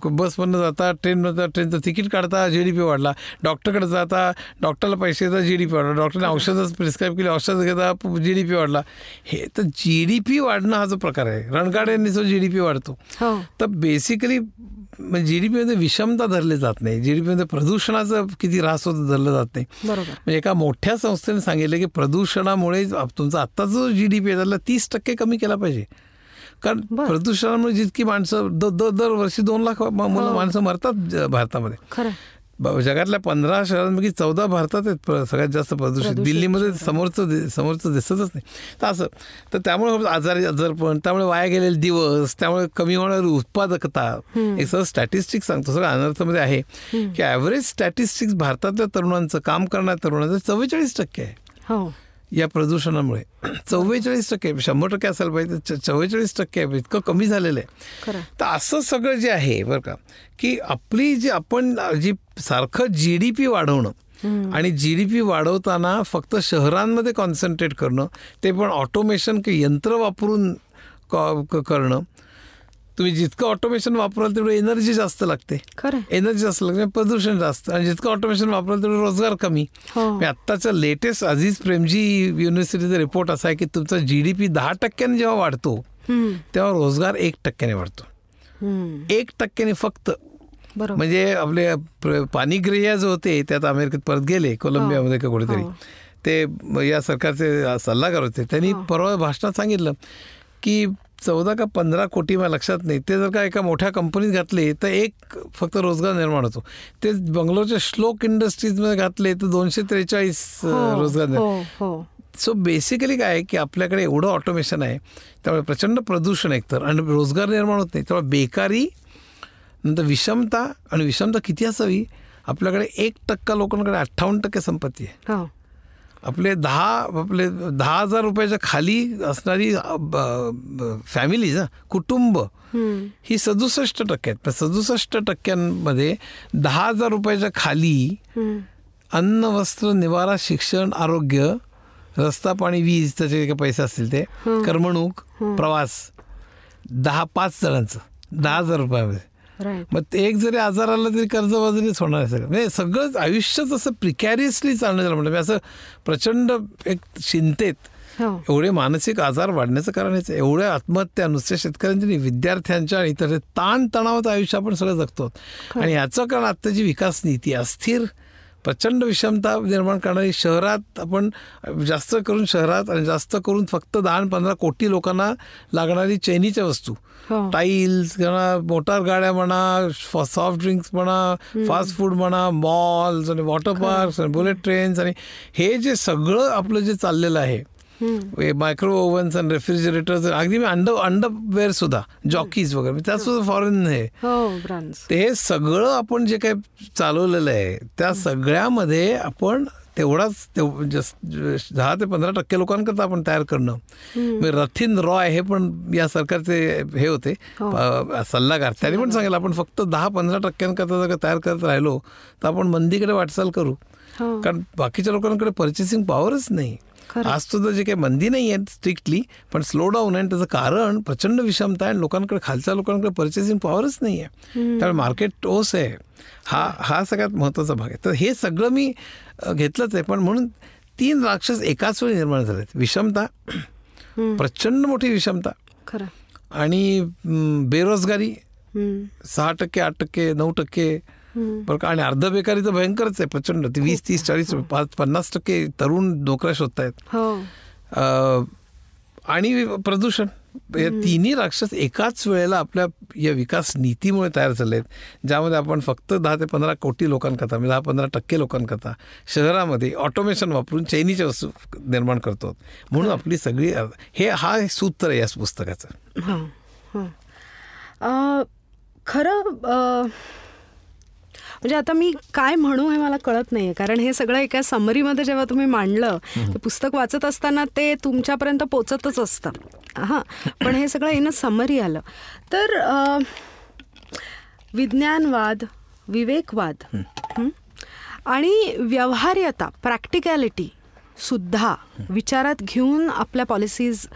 बसमधनं जाता ट्रेनमधनं जाता, ट्रेनचं तिकीट काढता जी डी पी वाढला. डॉक्टरकडे जाता डॉक्टरला पैसे देता जी डी पी वाढला. डॉक्टरने औषधं प्रिस्क्राईब केली औषध घेता जी डी पी वाढला. हे तर जी डी पी वाढणं हा जो प्रकार आहे. रणगाड्यांनी जो जी डी पी वाढतो. हो. तर बेसिकली जी डी पीमध्ये विषमता धरली जात नाही. जी डी पीमध्ये प्रदूषणाचं किती ऱ्हास होतं धरलं जात नाही. बरोबर. म्हणजे एका मोठ्या संस्थेने सांगितलं की प्रदूषणामुळे तुमचा आत्ताचा जो जी डी पी आहे त्याला तीस टक्के कमी केला पाहिजे. कारण. प्रदूषणामुळे जितकी माणसं दरवर्षी दोन लाख मुलं माणसं मरतात भारतामध्ये. खरं. जगातल्या पंधरा शहरांपैकी चौदा भारतात आहेत सगळ्यात जास्त प्रदूषित. दिल्लीमध्ये समोरचं समोरचं दिसतच नाही. तर असं तर त्यामुळे आजारी आजारपण त्यामुळे वाया गेलेले दिवस त्यामुळे कमी होणारी उत्पादकता एक सगळं स्टॅटिस्टिक्स सांगतो. सगळं अनर्थमध्ये आहे. की ॲव्हरेज स्टॅटिस्टिक्स भारतातल्या तरुणांचं काम करणाऱ्या तरुणांचं चव्वेचाळीस टक्के आहे. हो. या प्रदूषणामुळे. चव्वेचाळीस टक्के शंभर टक्के असायला पाहिजे चव्वेचाळीस टक्के. इतकं कमी झालेलं आहे. तर असं सगळं जे आहे बरं का की आपली जी आपण जी सारखं जी डी पी वाढवणं आणि जी डी पी वाढवताना फक्त शहरांमध्ये कॉन्सन्ट्रेट करणं ते पण ऑटोमेशन की यंत्र वापरून करणं तुम्ही जितकं ऑटोमेशन वापराल तेवढं एनर्जी जास्त लागते. खरं. एनर्जी जास्त लागते म्हणजे प्रदूषण जास्त. आणि जितकं ऑटोमेशन वापराल तेवढं रोजगार कमी. हो. आत्ताचा लेटेस्ट अझीज प्रेमजी युनिव्हर्सिटीचा रिपोर्ट असा आहे की तुमचा जी डी पी दहा टक्क्याने जेव्हा वाढतो तेव्हा रोजगार एक टक्क्याने वाढतो. एक टक्क्याने फक्त. म्हणजे आपले प्र- पाणीग्रह जे होते त्यात अमेरिकेत परत गेले कोलंबियामध्ये का कुठेतरी. हो. ते या सरकारचे सल्लागार होते. त्यांनी परवा भाषणात सांगितलं की चौदा का पंधरा कोटी मला लक्षात नाही. ते जर का एका मोठ्या कंपनीत घातले तर एक फक्त रोजगार निर्माण होतो. ते बंगलोरच्या श्लोक इंडस्ट्रीजमध्ये घातले तर दोनशे त्रेचाळीस हो, रोजगार निर्माण. हो. हो सो बेसिकली काय आहे की आपल्याकडे एवढं ऑटोमेशन आहे त्यामुळे प्रचंड प्रदूषण एकतर आणि रोजगार निर्माण होत नाही. त्यामुळे बेकारी नंतर विषमता आणि विषमता किती असावी? आपल्याकडे एक टक्का लोकांकडे अठ्ठावन्न टक्के संपत्ती आहे. हो. आपले दहा आपले दहा हजार रुपयाच्या खाली असणारी फॅमिलीज कुटुंब ही सदुसष्ट टक्के आहेत. सदुसष्ट टक्क्यांमध्ये दहा हजार रुपयाच्या खाली. अन्न वस्त्र निवारा शिक्षण आरोग्य रस्ता पाणी वीज त्याचे काही पैसे असतील ते करमणूक प्रवास दहा पाच जणांचं दहा हजार रुपयामध्ये. मग ते एक जरी आजार आला तरी कर्जबाजारीच होणार आहे सगळं. म्हणजे सगळंच आयुष्यच असं प्रिकॅरियसली चालणं झालं म्हणजे मी असं प्रचंड एक चिंतेत हो. एवढे मानसिक आजार वाढण्याचं कारण हेच आहे. एवढ्या आत्महत्या नुसत्या शेतकऱ्यांच्या विद्यार्थ्यांच्या आणि इतर ताण तणावाचं आयुष्य आपण सगळं जगतो. आणि याचं कारण आत्ताची विकास नीती अस्थिर प्रचंड विषमता निर्माण करणारी शहरात आपण जास्त करून शहरात आणि जास्त करून फक्त दहा पंधरा कोटी लोकांना लागणारी चैनीच्या वस्तू. हो. टाईल्स म्हणा मोटार गाड्या म्हणा सॉफ्ट ड्रिंक्स म्हणा फास्ट फूड म्हणा मॉल्स आणि वॉटर पार्क्स आणि बुलेट ट्रेन्स आणि हे जे सगळं आपलं जे चाललेलं आहे मायक्रो ओव्हन्स आणि रेफ्रिजरेटर्स अगदी मी अंड अंडरवेअर सुद्धा जॉकीज वगैरे त्या सुद्धा फॉरेन आहे. हो ते सगळं आपण जे काही चालवलेलं आहे त्या सगळ्यामध्ये आपण तेवढाच तेव- दहा ते पंधरा टक्के लोकांकरता आपण तयार करणं. म्हणजे रथिन रॉय हे पण या सरकारचे हे होते. अ, सल्लागार. त्यांनी पण सांगितलं आपण फक्त दहा पंधरा टक्क्यांकरता जर तयार करत राहिलो तर आपण मंदीकडे वाटचाल करू. हो. कारण बाकीच्या लोकांकडे पर्चेसिंग पॉवरच नाही. आज सुद्धा जे काही मंदी नाही आहे स्ट्रिक्टली पण स्लो डाऊन आहे आणि त्याचं कारण प्रचंड विषमता आहे आणि लोकांकडे खालच्या लोकांकडे पर्चेसिंग पॉवरच नाही आहे. त्यामुळे मार्केट ओस आहे. हा हा सगळ्यात महत्त्वाचा भाग आहे. तर हे सगळं मी घेतलंच आहे पण म्हणून तीन राक्षस एकाच वेळी निर्माण झालेत. विषमता प्रचंड मोठी विषमता. खरं. आणि बेरोजगारी सहा टक्के आठ टक्के नऊ टक्के. बरं का? आणि अर्ध बेकारी तर भयंकरच आहे प्रचंड. ती वीस तीस चाळीस पाच पन्नास टक्के तरुण नोकऱ्या शोधत आहेत हो आणि प्रदूषण. या तिन्ही राक्षस एकाच वेळेला आपल्या या विकास नीतीमुळे तयार झाले आहेत ज्यामध्ये आपण फक्त दहा ते पंधरा कोटी लोकांकरता म्हणजे दहा पंधरा टक्के लोकांकरता शहरामध्ये ऑटोमेशन वापरून चैनीच्या वस्तू निर्माण करतो. म्हणून आपली सगळी हे हा सूत्र आहे या पुस्तकाचं. हो हो. खरं म्हणजे आता मी काय म्हणू हे मला कळत नाही कारण हे सगळं एका समरीमध्ये जेव्हा तुम्ही मांडलं पुस्तक वाचत असताना ते तुमच्यापर्यंत पोचतच असतं. हां. पण हे सगळं इन समरी आलं. तर विज्ञानवाद विवेकवाद? आणि व्यवहार्यता प्रॅक्टिकॅलिटी सुद्धा विचारात घेऊन आपल्या पॉलिसीज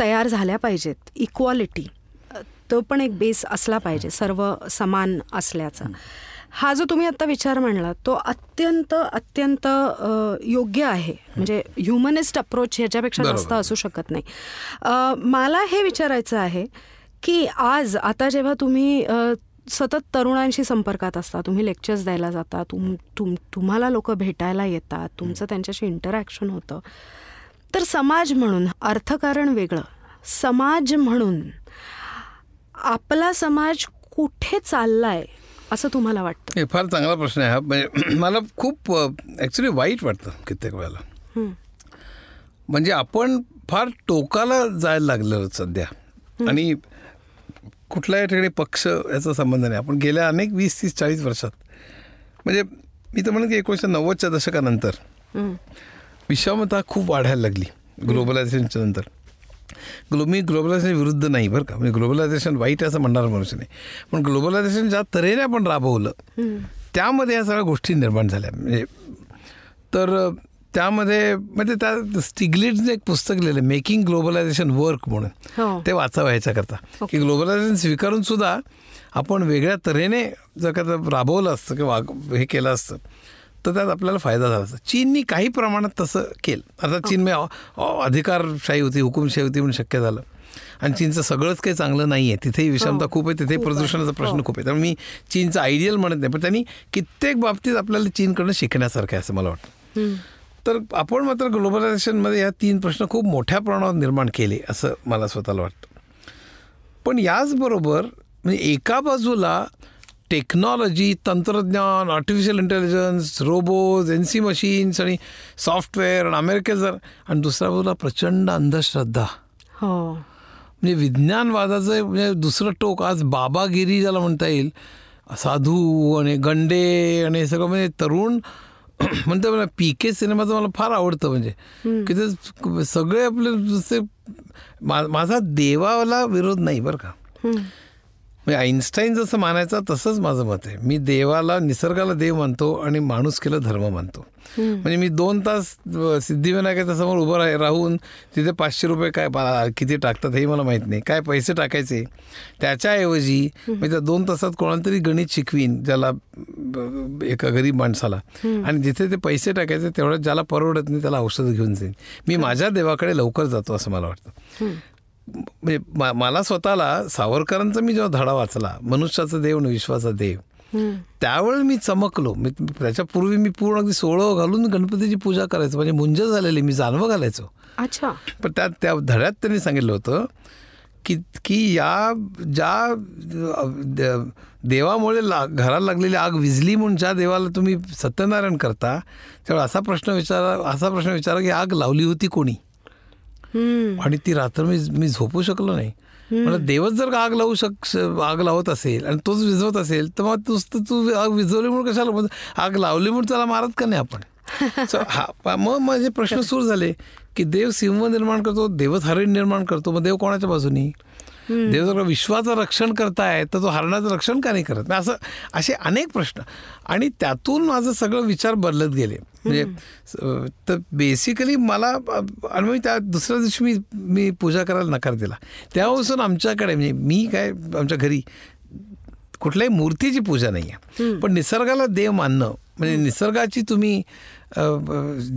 तयार झाल्या पाहिजेत. इक्वालिटी तो पण एक बेस असला पाहिजे सर्व समान असल्याचा. हा जो तुम्ही आता विचार मांडला तो अत्यंत अत्यंत योग्य आहे. म्हणजे ह्युमनिस्ट अप्रोच ह्याच्यापेक्षा. जास्त असू शकत नाही. मला हे विचारायचं आहे की आज आता जेव्हा तुम्ही सतत तरुणांशी संपर्कात असता तुम्ही लेक्चर्स द्यायला जाता तुम तुम तुम्हाला लोक भेटायला येतात तुमचं त्यांच्याशी इंटरॅक्शन होतं. तर समाज म्हणून अर्थकारण वेगळं. समाज म्हणून आपला समाज कुठे चाललाय? असं तुम्हाला वाटतं? हे फार चांगला प्रश्न आहे हा. म्हणजे (clears throat) मला खूप ॲक्च्युली वाईट वाटतं कित्येक वेळेला. म्हणजे आपण फार टोकाला जायला लागलो आहोत सध्या. आणि कुठल्याही ठिकाणी पक्ष याचा संबंध नाही. आपण गेल्या अनेक वीस तीस चाळीस वर्षात म्हणजे मी तर म्हणेन की एकोणीसशे नव्वदच्या दशकानंतर. विषमता खूप वाढायला लागली. ग्लोबलायझेशनच्या नंतर. ग्लो मी ग्लोबलायझेशन विरुद्ध नाही बरं का. म्हणजे ग्लोबलायझेशन वाईट असं म्हणणार मनुष्य नाही. पण ग्लोबलायझेशन ज्या तऱ्हेने आपण राबवलं त्यामध्ये या सगळ्या गोष्टी निर्माण झाल्या. म्हणजे तर त्यामध्ये म्हणजे त्या स्टिग्लिटने एक पुस्तक लिहिलं मेकिंग ग्लोबलायझेशन वर्क म्हणून हो. ते वाचावं ह्याच्याकरता की ग्लोबलायझेशन स्वीकारून सुद्धा आपण वेगळ्या तऱ्हेने जर का राबवलं असतं किंवा हे केलं असतं तर त्यात आपल्याला फायदा झाला. असता चीननी काही प्रमाणात तसं केलं. आता चीनमध्ये अ- अ- अधिकारशाही होती हुकुमशाही होती म्हणून शक्य झालं. आणि चीनचं सगळंच काही चांगलं नाही आहे. तिथेही विषमता खूप आहे तिथेही प्रदूषणाचा प्रश्न खूप आहे. त्यामुळे मी चीनचं आयडियल म्हणत नाही पण त्यांनी कित्येक बाबतीत आपल्याला चीनकडनं शिकण्यासारखं आहे असं मला वाटतं. तर आपण मात्र ग्लोबलायझेशनमध्ये या तीन प्रश्न खूप मोठ्या प्रमाणावर निर्माण केले असं मला स्वतःला वाटतं. पण याचबरोबर म्हणजे एका बाजूला टेक्नॉलॉजी तंत्रज्ञान artificial intelligence robots N C machines आणि सॉफ्टवेअर आणि अमेरिकेचं आणि दुसऱ्या बाजूला प्रचंड अंधश्रद्धा हो म्हणजे विज्ञानवादाचं म्हणजे दुसरं टोक आज बाबागिरी ज्याला म्हणता येईल साधू आणि गंडे आणि हे सगळं म्हणजे तरुण म्हणतो मला पी के सिनेमाचं मला फार आवडतं म्हणजे की ते सगळे आपले जसे माझा देवाला विरोध नाही बरं का. म्हणजे आईन्स्टाईन जसं मानायचा तसंच माझं मत आहे. मी देवाला निसर्गाला देव मानतो आणि माणूस केलं धर्म मानतो म्हणजे मी दोन तास सिद्धिविनायकाच्या समोर उभं राह राहून तिथे पाचशे रुपये काय किती टाकतात हे मला माहीत नाही. काय पैसे टाकायचे? त्याच्याऐवजी मी त्या दोन तासात कोणाला तरी गणित शिकवीन ज्याला एका गरीब माणसाला. आणि जिथे ते पैसे टाकायचे तेवढ्यात ज्याला परवडत नाही त्याला औषधं घेऊन जाईन. मी माझ्या देवाकडे लवकर जातो असं मला वाटतं. मला स्वतःला सावरकरांचा मी जेव्हा धडा वाचला मनुष्याचा देव आणि विश्वाचा देव. त्यावेळी मी चमकलो मी त्याच्यापूर्वी मी पूर्ण अगदी सोळं घालून गणपतीची पूजा करायचो म्हणजे मुंज झालेली मी जानवं घालायचो अच्छा पण त्यात त्या धड्यात त्यांनी सांगितलं होतं की की या ज्या देवामुळे ला घराला लागलेली आग विझली म्हणून ज्या देवाला तुम्ही सत्यनारायण करता त्यावेळी असा प्रश्न विचारा असा प्रश्न विचारा की आग लावली होती कोणी. आणि ती रात्र मी मी झोपू शकलो नाही. मला देवच जर का आग लावू शक आग लावत असेल आणि तोच विझवत असेल तर मग तूच तर तू आग विझवली म्हणून कशाला? आग लावली म्हणून त्याला मारत का नाही आपण? (laughs) हा मग माझे प्रश्न सुरू झाले की देव सिंह निर्माण करतो देवच हरिण निर्माण करतो मग देव कोणाच्या बाजूनी? देव जर विश्वाचं रक्षण करताय तर तो हरणाचं रक्षण का नाही करत? असं असे अनेक प्रश्न. आणि त्यातून माझं सगळं विचार बदलत गेले. म्हणजे तर बेसिकली मला आणि मग त्या दुसऱ्या दिवशी मी मी पूजा करायला नकार दिला. तेव्हापासून आमच्याकडे म्हणजे मी काय आमच्या घरी कुठल्याही मूर्तीची पूजा नाही आहे. पण निसर्गाला देव मानणं म्हणजे निसर्गाची तुम्ही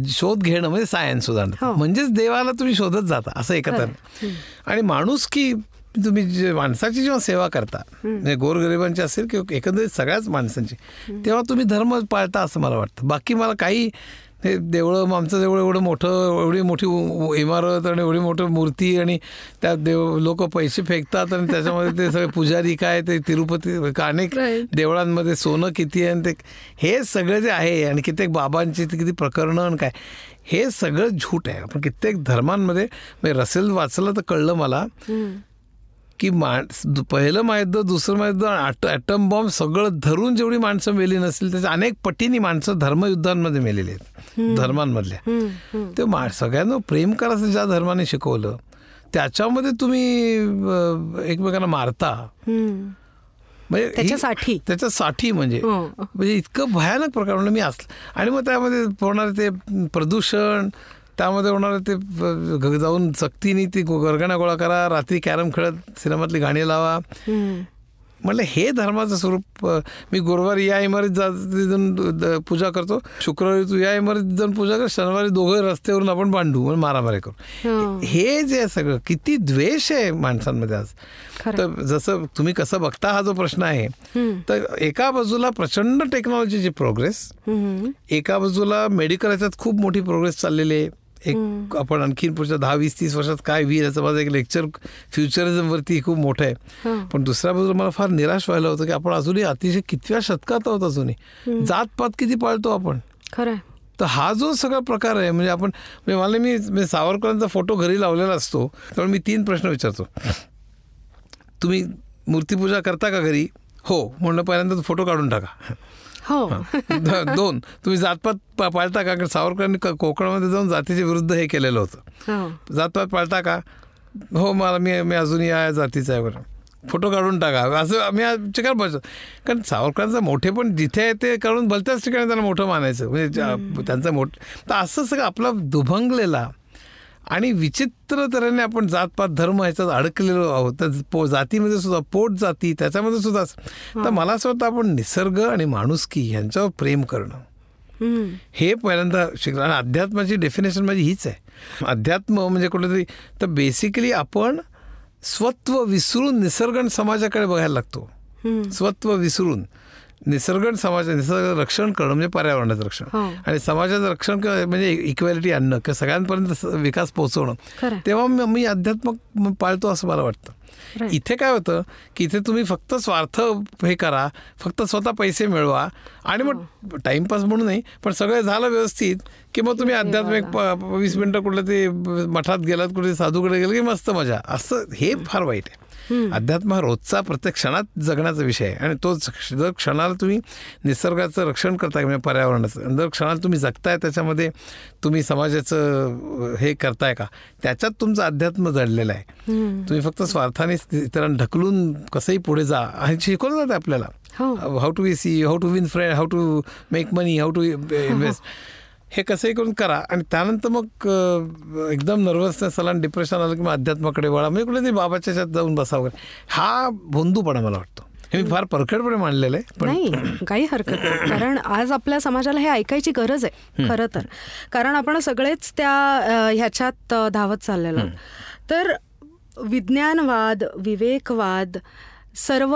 शोध घेणं म्हणजे सायन्स उदाहरण हो. म्हणजेच देवाला तुम्ही शोधत जाता असं एकत्र. आणि माणूस की तुम्ही जे माणसाची जेव्हा सेवा करता म्हणजे गोरगरिबांची असेल किंवा एकंदरीत सगळ्याच माणसांची तेव्हा तुम्ही धर्म पाळता असं मला वाटतं. बाकी मला काही हे देवळं आमचं देवळ एवढं मोठं एवढी मोठी इमारत आणि एवढी मोठी मूर्ती आणि त्यात देव लोक पैसे फेकतात आणि त्याच्यामध्ये ते सगळे पुजारी काय ते तिरुपती का अनेक. देवळांमध्ये सोनं किती आहे आणि ते हे सगळं जे आहे आणि कित्येक बाबांची ते किती प्रकरणं आणि काय हे सगळं झूट आहे. आपण कित्येक धर्मांमध्ये म्हणजे रसेल वाचलं तर कळलं मला. की माणस पहिलं महायुद्ध दुसरं महायुद्ध आणि ॲटम बॉम्ब सगळं धरून जेवढी माणसं मेली नसतील त्याच्या अनेक पटीने माणसं धर्मयुद्धांमध्ये मेलेली आहेत धर्मांमधल्या. ते मा सगळ्यांना प्रेम करायचं ज्या धर्माने शिकवलं त्याच्यामध्ये तुम्ही एकमेकांना मारता. म्हणजे त्याच्यासाठी? त्याच्यासाठी म्हणजे हो. म्हणजे इतकं भयानक प्रकार म्हणलं मी असलं आणि मग त्यामध्ये होणार ते प्रदूषण त्यामध्ये होणार ते जाऊन सक्तीने ती गरगणा गोळा करा रात्री कॅरम खेळत सिनेमातली गाणी लावा. म्हटलं हे धर्माचं स्वरूप मी गुरुवारी या इमारतीत जा जाऊन पूजा करतो शुक्रवारी तू या इमारतीत जाऊन पूजा कर शनिवारी दोघं रस्त्यावरून आपण भांडू आणि मारामारी करू हो. जे आहे सगळं किती द्वेष आहे माणसांमध्ये आज. तर जसं तुम्ही कसं बघता हा जो प्रश्न आहे. तर एका बाजूला प्रचंड टेक्नॉलॉजीची प्रोग्रेस. एका बाजूला मेडिकल याच्यात खूप मोठी प्रोग्रेस चाललेली आहे एक आपण आणखीन पुढच्या दहा वीस तीस वर्षात काय होईल याचं माझं एक लेक्चर फ्युचरिझमवरती खूप मोठं आहे. पण दुसऱ्या बाजूला मला फार निराश व्हायला होतं की आपण अजूनही अतिशय कितव्या शतकात आहोत अजूनही. जातपात किती पाळतो आपण? खरं. तर हा जो सगळा प्रकार आहे म्हणजे आपण म्हणजे मला मी मी सावरकरांचा फोटो घरी लावलेला असतो त्यामुळे मी तीन प्रश्न विचारतो. तुम्ही मूर्तीपूजा करता का घरी? हो म्हणलं पहिल्यांदा तो फोटो काढून टाका. हो. दोन. तुम्ही जातपात पाळता का? कारण सावरकरांनी कोकणामध्ये जाऊन जातीच्या विरुद्ध हे केलेलं होतं. हो. जातपात पाळता का? हो मला मी मी अजूनही या जातीचा आहे बरं. फोटो काढून टाका. असं आम्ही चिकार बघतो कारण सावरकरांचं मोठे पण जिथे आहे ते काढून भलत्याच ठिकाणी त्यांना मोठं मानायचं. म्हणजे त्यांचं मोठं तर असं सगळं आपला दुभंगलेला आणि विचित्र तऱ्हेने आपण जातपात धर्म ह्याच्यात अडकलेलो आहोत. तर पो जातीमध्ये सुद्धा पोट जाती त्याच्यामध्ये सुद्धा तर मला असं वाटतं आपण निसर्ग आणि माणुसकी यांच्यावर प्रेम करणं. हे पहिल्यांदा शिकलं. आणि अध्यात्माची डेफिनेशन माझी हीच आहे. अध्यात्म म्हणजे कुठेतरी तर बेसिकली आपण स्वत्व विसरून निसर्ग समाजाकडे बघायला लागतो. स्वत्व विसरून. निसर्ग समाज निसर्ग रक्षण करणं म्हणजे पर्यावरणाचं रक्षण. हो. आणि समाजाचं रक्षण म्हणजे इक्वॅलिटी आणणं किंवा सगळ्यांपर्यंत विकास पोहोचवणं. तेव्हा मी अध्यात्मक पाळतो असं मला वाटतं. इथे काय होतं की इथे तुम्ही फक्त स्वार्थ हे करा फक्त स्वतः पैसे मिळवा आणि मग टाइमपास म्हणून नाही पण सगळं झालं व्यवस्थित की मग तुम्ही अध्यात्मिक वीस मिनिटं कुठलं ते मठात गेलात कुठे साधूकडे गेलं की मस्त मजा. असं हे फार वाईट आहे. अध्यात्म हा रोजचा प्रत्येक क्षणात जगण्याचा विषय आहे. आणि तो जर क्षणाला तुम्ही निसर्गाचं रक्षण करताय म्हणजे पर्यावरणाचं जर क्षणाला तुम्ही जगताय त्याच्यामध्ये तुम्ही समाजाचं हे करताय का? त्याच्यात तुमचं अध्यात्म जडलेलं आहे. तुम्ही फक्त स्वार्थाने इतरांना ढकलून कसंही पुढे जा आणि शिकवलं जातं आपल्याला. How to we see how to win friend how to make money how to invest हे कसंही करून करा. आणि त्यानंतर मग एकदम नर्वसनेस आला आणि डिप्रेशन आलं की मग अध्यात्माकडे वळा. म्हणजे कुठे बाबाच्या जाऊन बसा वगैरे. हा भोंदूपणा मला वाटतो. हे मी फार परखडपणे मांडलेलं आहे पण नाही काही हरकत नाही. (coughs) कारण आज आपल्या समाजाला हे ऐकायची गरज आहे खरं तर. कारण आपण सगळेच त्या ह्याच्यात धावत चाललेलो तर विज्ञानवाद विवेकवाद सर्व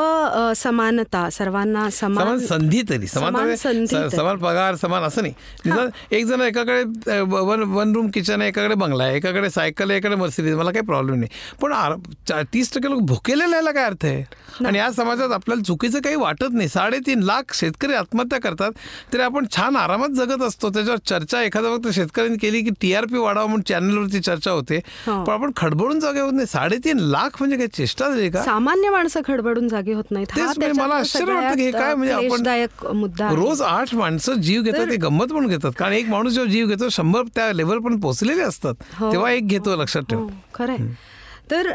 समानता सर्वांना समान संधी तरी समान समान पगार समान असं नाही. एक जण एकाकडे वन वन रूम किचन आहे एकाकडे बंगला आहे एकाकडे सायकल आहे एकाकडे मर्सिडीज मला काही प्रॉब्लेम नाही. पण तीस टक्के लोक भुकेलेले यायला काय अर्थ आहे? आणि या समाजात आपल्याला चुकीचं काही वाटत नाही. साडेतीन लाख शेतकरी आत्महत्या करतात तरी आपण छान आरामात जगत असतो. त्याच्यावर चर्चा एखाद्या वक्त शेतकऱ्यांनी केली की टीआरपी वाढावा म्हणून चॅनलवरती चर्चा होते. हो. पण आपण खडबडून जागे होत नाही. साडेतीन लाख म्हणजे काही चेष्टा झाली का? सामान्य माणसं खडबड घडून जागे होत नाहीत. मला आश्चर्य वाटतं की काय म्हणजे आपण मुद्दा रोज आठ माणसं जीव घेतात ते गंमत पण घेतात. कारण एक माणूस जेव्हा जीव घेतो शंभर त्या लेवल पण पोहोचलेले असतात. हो. तेव्हा एक घेतो लक्षात ठेव. हो, खरंय. तर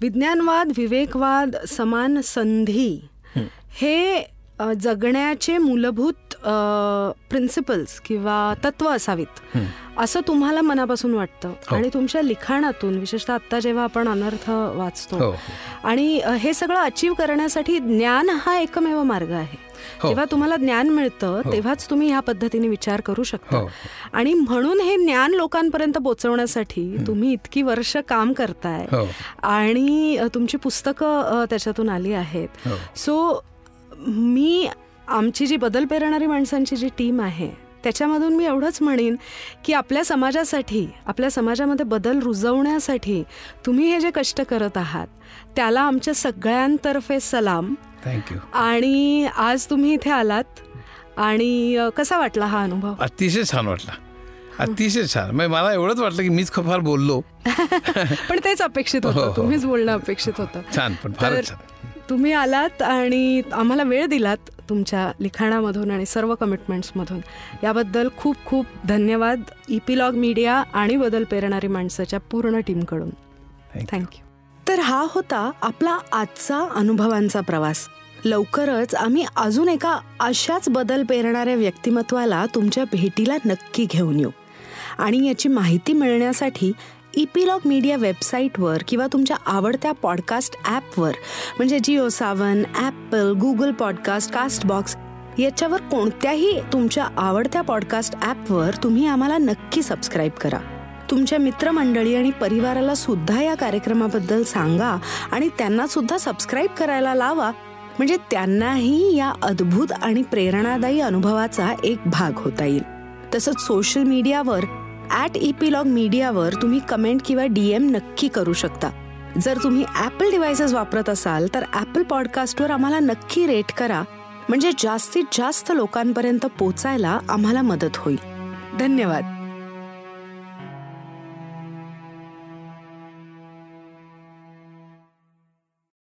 विज्ञानवाद विवेकवाद समान संधी हे जगण्याचे मूलभूत प्रिन्सिपल्स किंवा तत्व असावीत. असं तुम्हाला मनापासून वाटतं. हो. आणि तुमच्या लिखाणातून विशेषतः आता जेव्हा आपण अनर्थ वाचतो हो. आणि हे सगळं अचीव करण्यासाठी ज्ञान हा एकमेव मार्ग आहे. हो. जेव्हा तुम्हाला ज्ञान मिळतं तेव्हाच तुम्ही ह्या पद्धतीने विचार करू शकता. आणि म्हणून हे ज्ञान लोकांपर्यंत पोहोचवण्यासाठी तुम्ही इतकी वर्ष काम करताय आणि तुमची पुस्तकं त्याच्यातून आली आहेत. सो मी आमची जी बदल पेरणारी माणसांची जी टीम आहे त्याच्यामधून मी एवढंच म्हणेन की आपल्या समाजासाठी आपल्या समाजामध्ये बदल रुजवण्यासाठी तुम्ही हे जे कष्ट करत आहात त्याला आमच्या सगळ्यांतर्फे सलाम. थँक्यू आणि आज तुम्ही इथे आलात आणि कसा वाटला हा अनुभव? अतिशय छान वाटला. अतिशय छान. म्हणजे मला एवढंच वाटलं की मीच फार बोललो. (laughs) पण तेच अपेक्षित होतं. हो, हो. तुम्हीच बोलणं अपेक्षित होतं. छान पण फारच छान. तुम्ही आलात आणि आम्हाला वेळ दिलात तुमच्या लिखाणामधून आणि सर्व कमिटमेंट्समधून याबद्दल खूप खूप धन्यवाद. इपिलॉग मीडिया आणि बदल पेरणारी माणसाच्या पूर्ण टीमकडून. थँक्यू तर हा होता आपला आजचा अनुभवांचा प्रवास. लवकरच आम्ही अजून एका अशाच बदल पेरणाऱ्या व्यक्तिमत्वाला तुमच्या भेटीला नक्की घेऊन येऊ. आणि याची माहिती मिळण्यासाठी इपिलॉग मीडिया वेबसाईटवर किंवा तुमच्या आवडत्या पॉडकास्ट ॲपवर म्हणजे Jio Saavn Apple Google podcast Castbox याच्यावर कोणत्याही तुमच्या आवडत्या पॉडकास्ट ॲपवर तुम्ही आम्हाला नक्की सबस्क्राईब करा. तुमच्या मित्रमंडळी आणि परिवाराला सुद्धा या कार्यक्रमाबद्दल सांगा आणि त्यांना सुद्धा सबस्क्राईब करायला लावा. म्हणजे त्यांनाही या अद्भुत आणि प्रेरणादायी अनुभवाचा एक भाग होता येईल. तसंच सोशल मीडियावर ॲट इपिलॉग मीडियावर तुम्ही कमेंट किंवा डीएम नक्की करू शकता. जर तुम्ही ॲपल डिव्हायसेस वापरत असाल तर ॲपल पॉडकास्टवर आम्हाला नक्की रेट करा. म्हणजे जास्तीत जास्त लोकांपर्यंत पोचायला आम्हाला मदत होईल. धन्यवाद.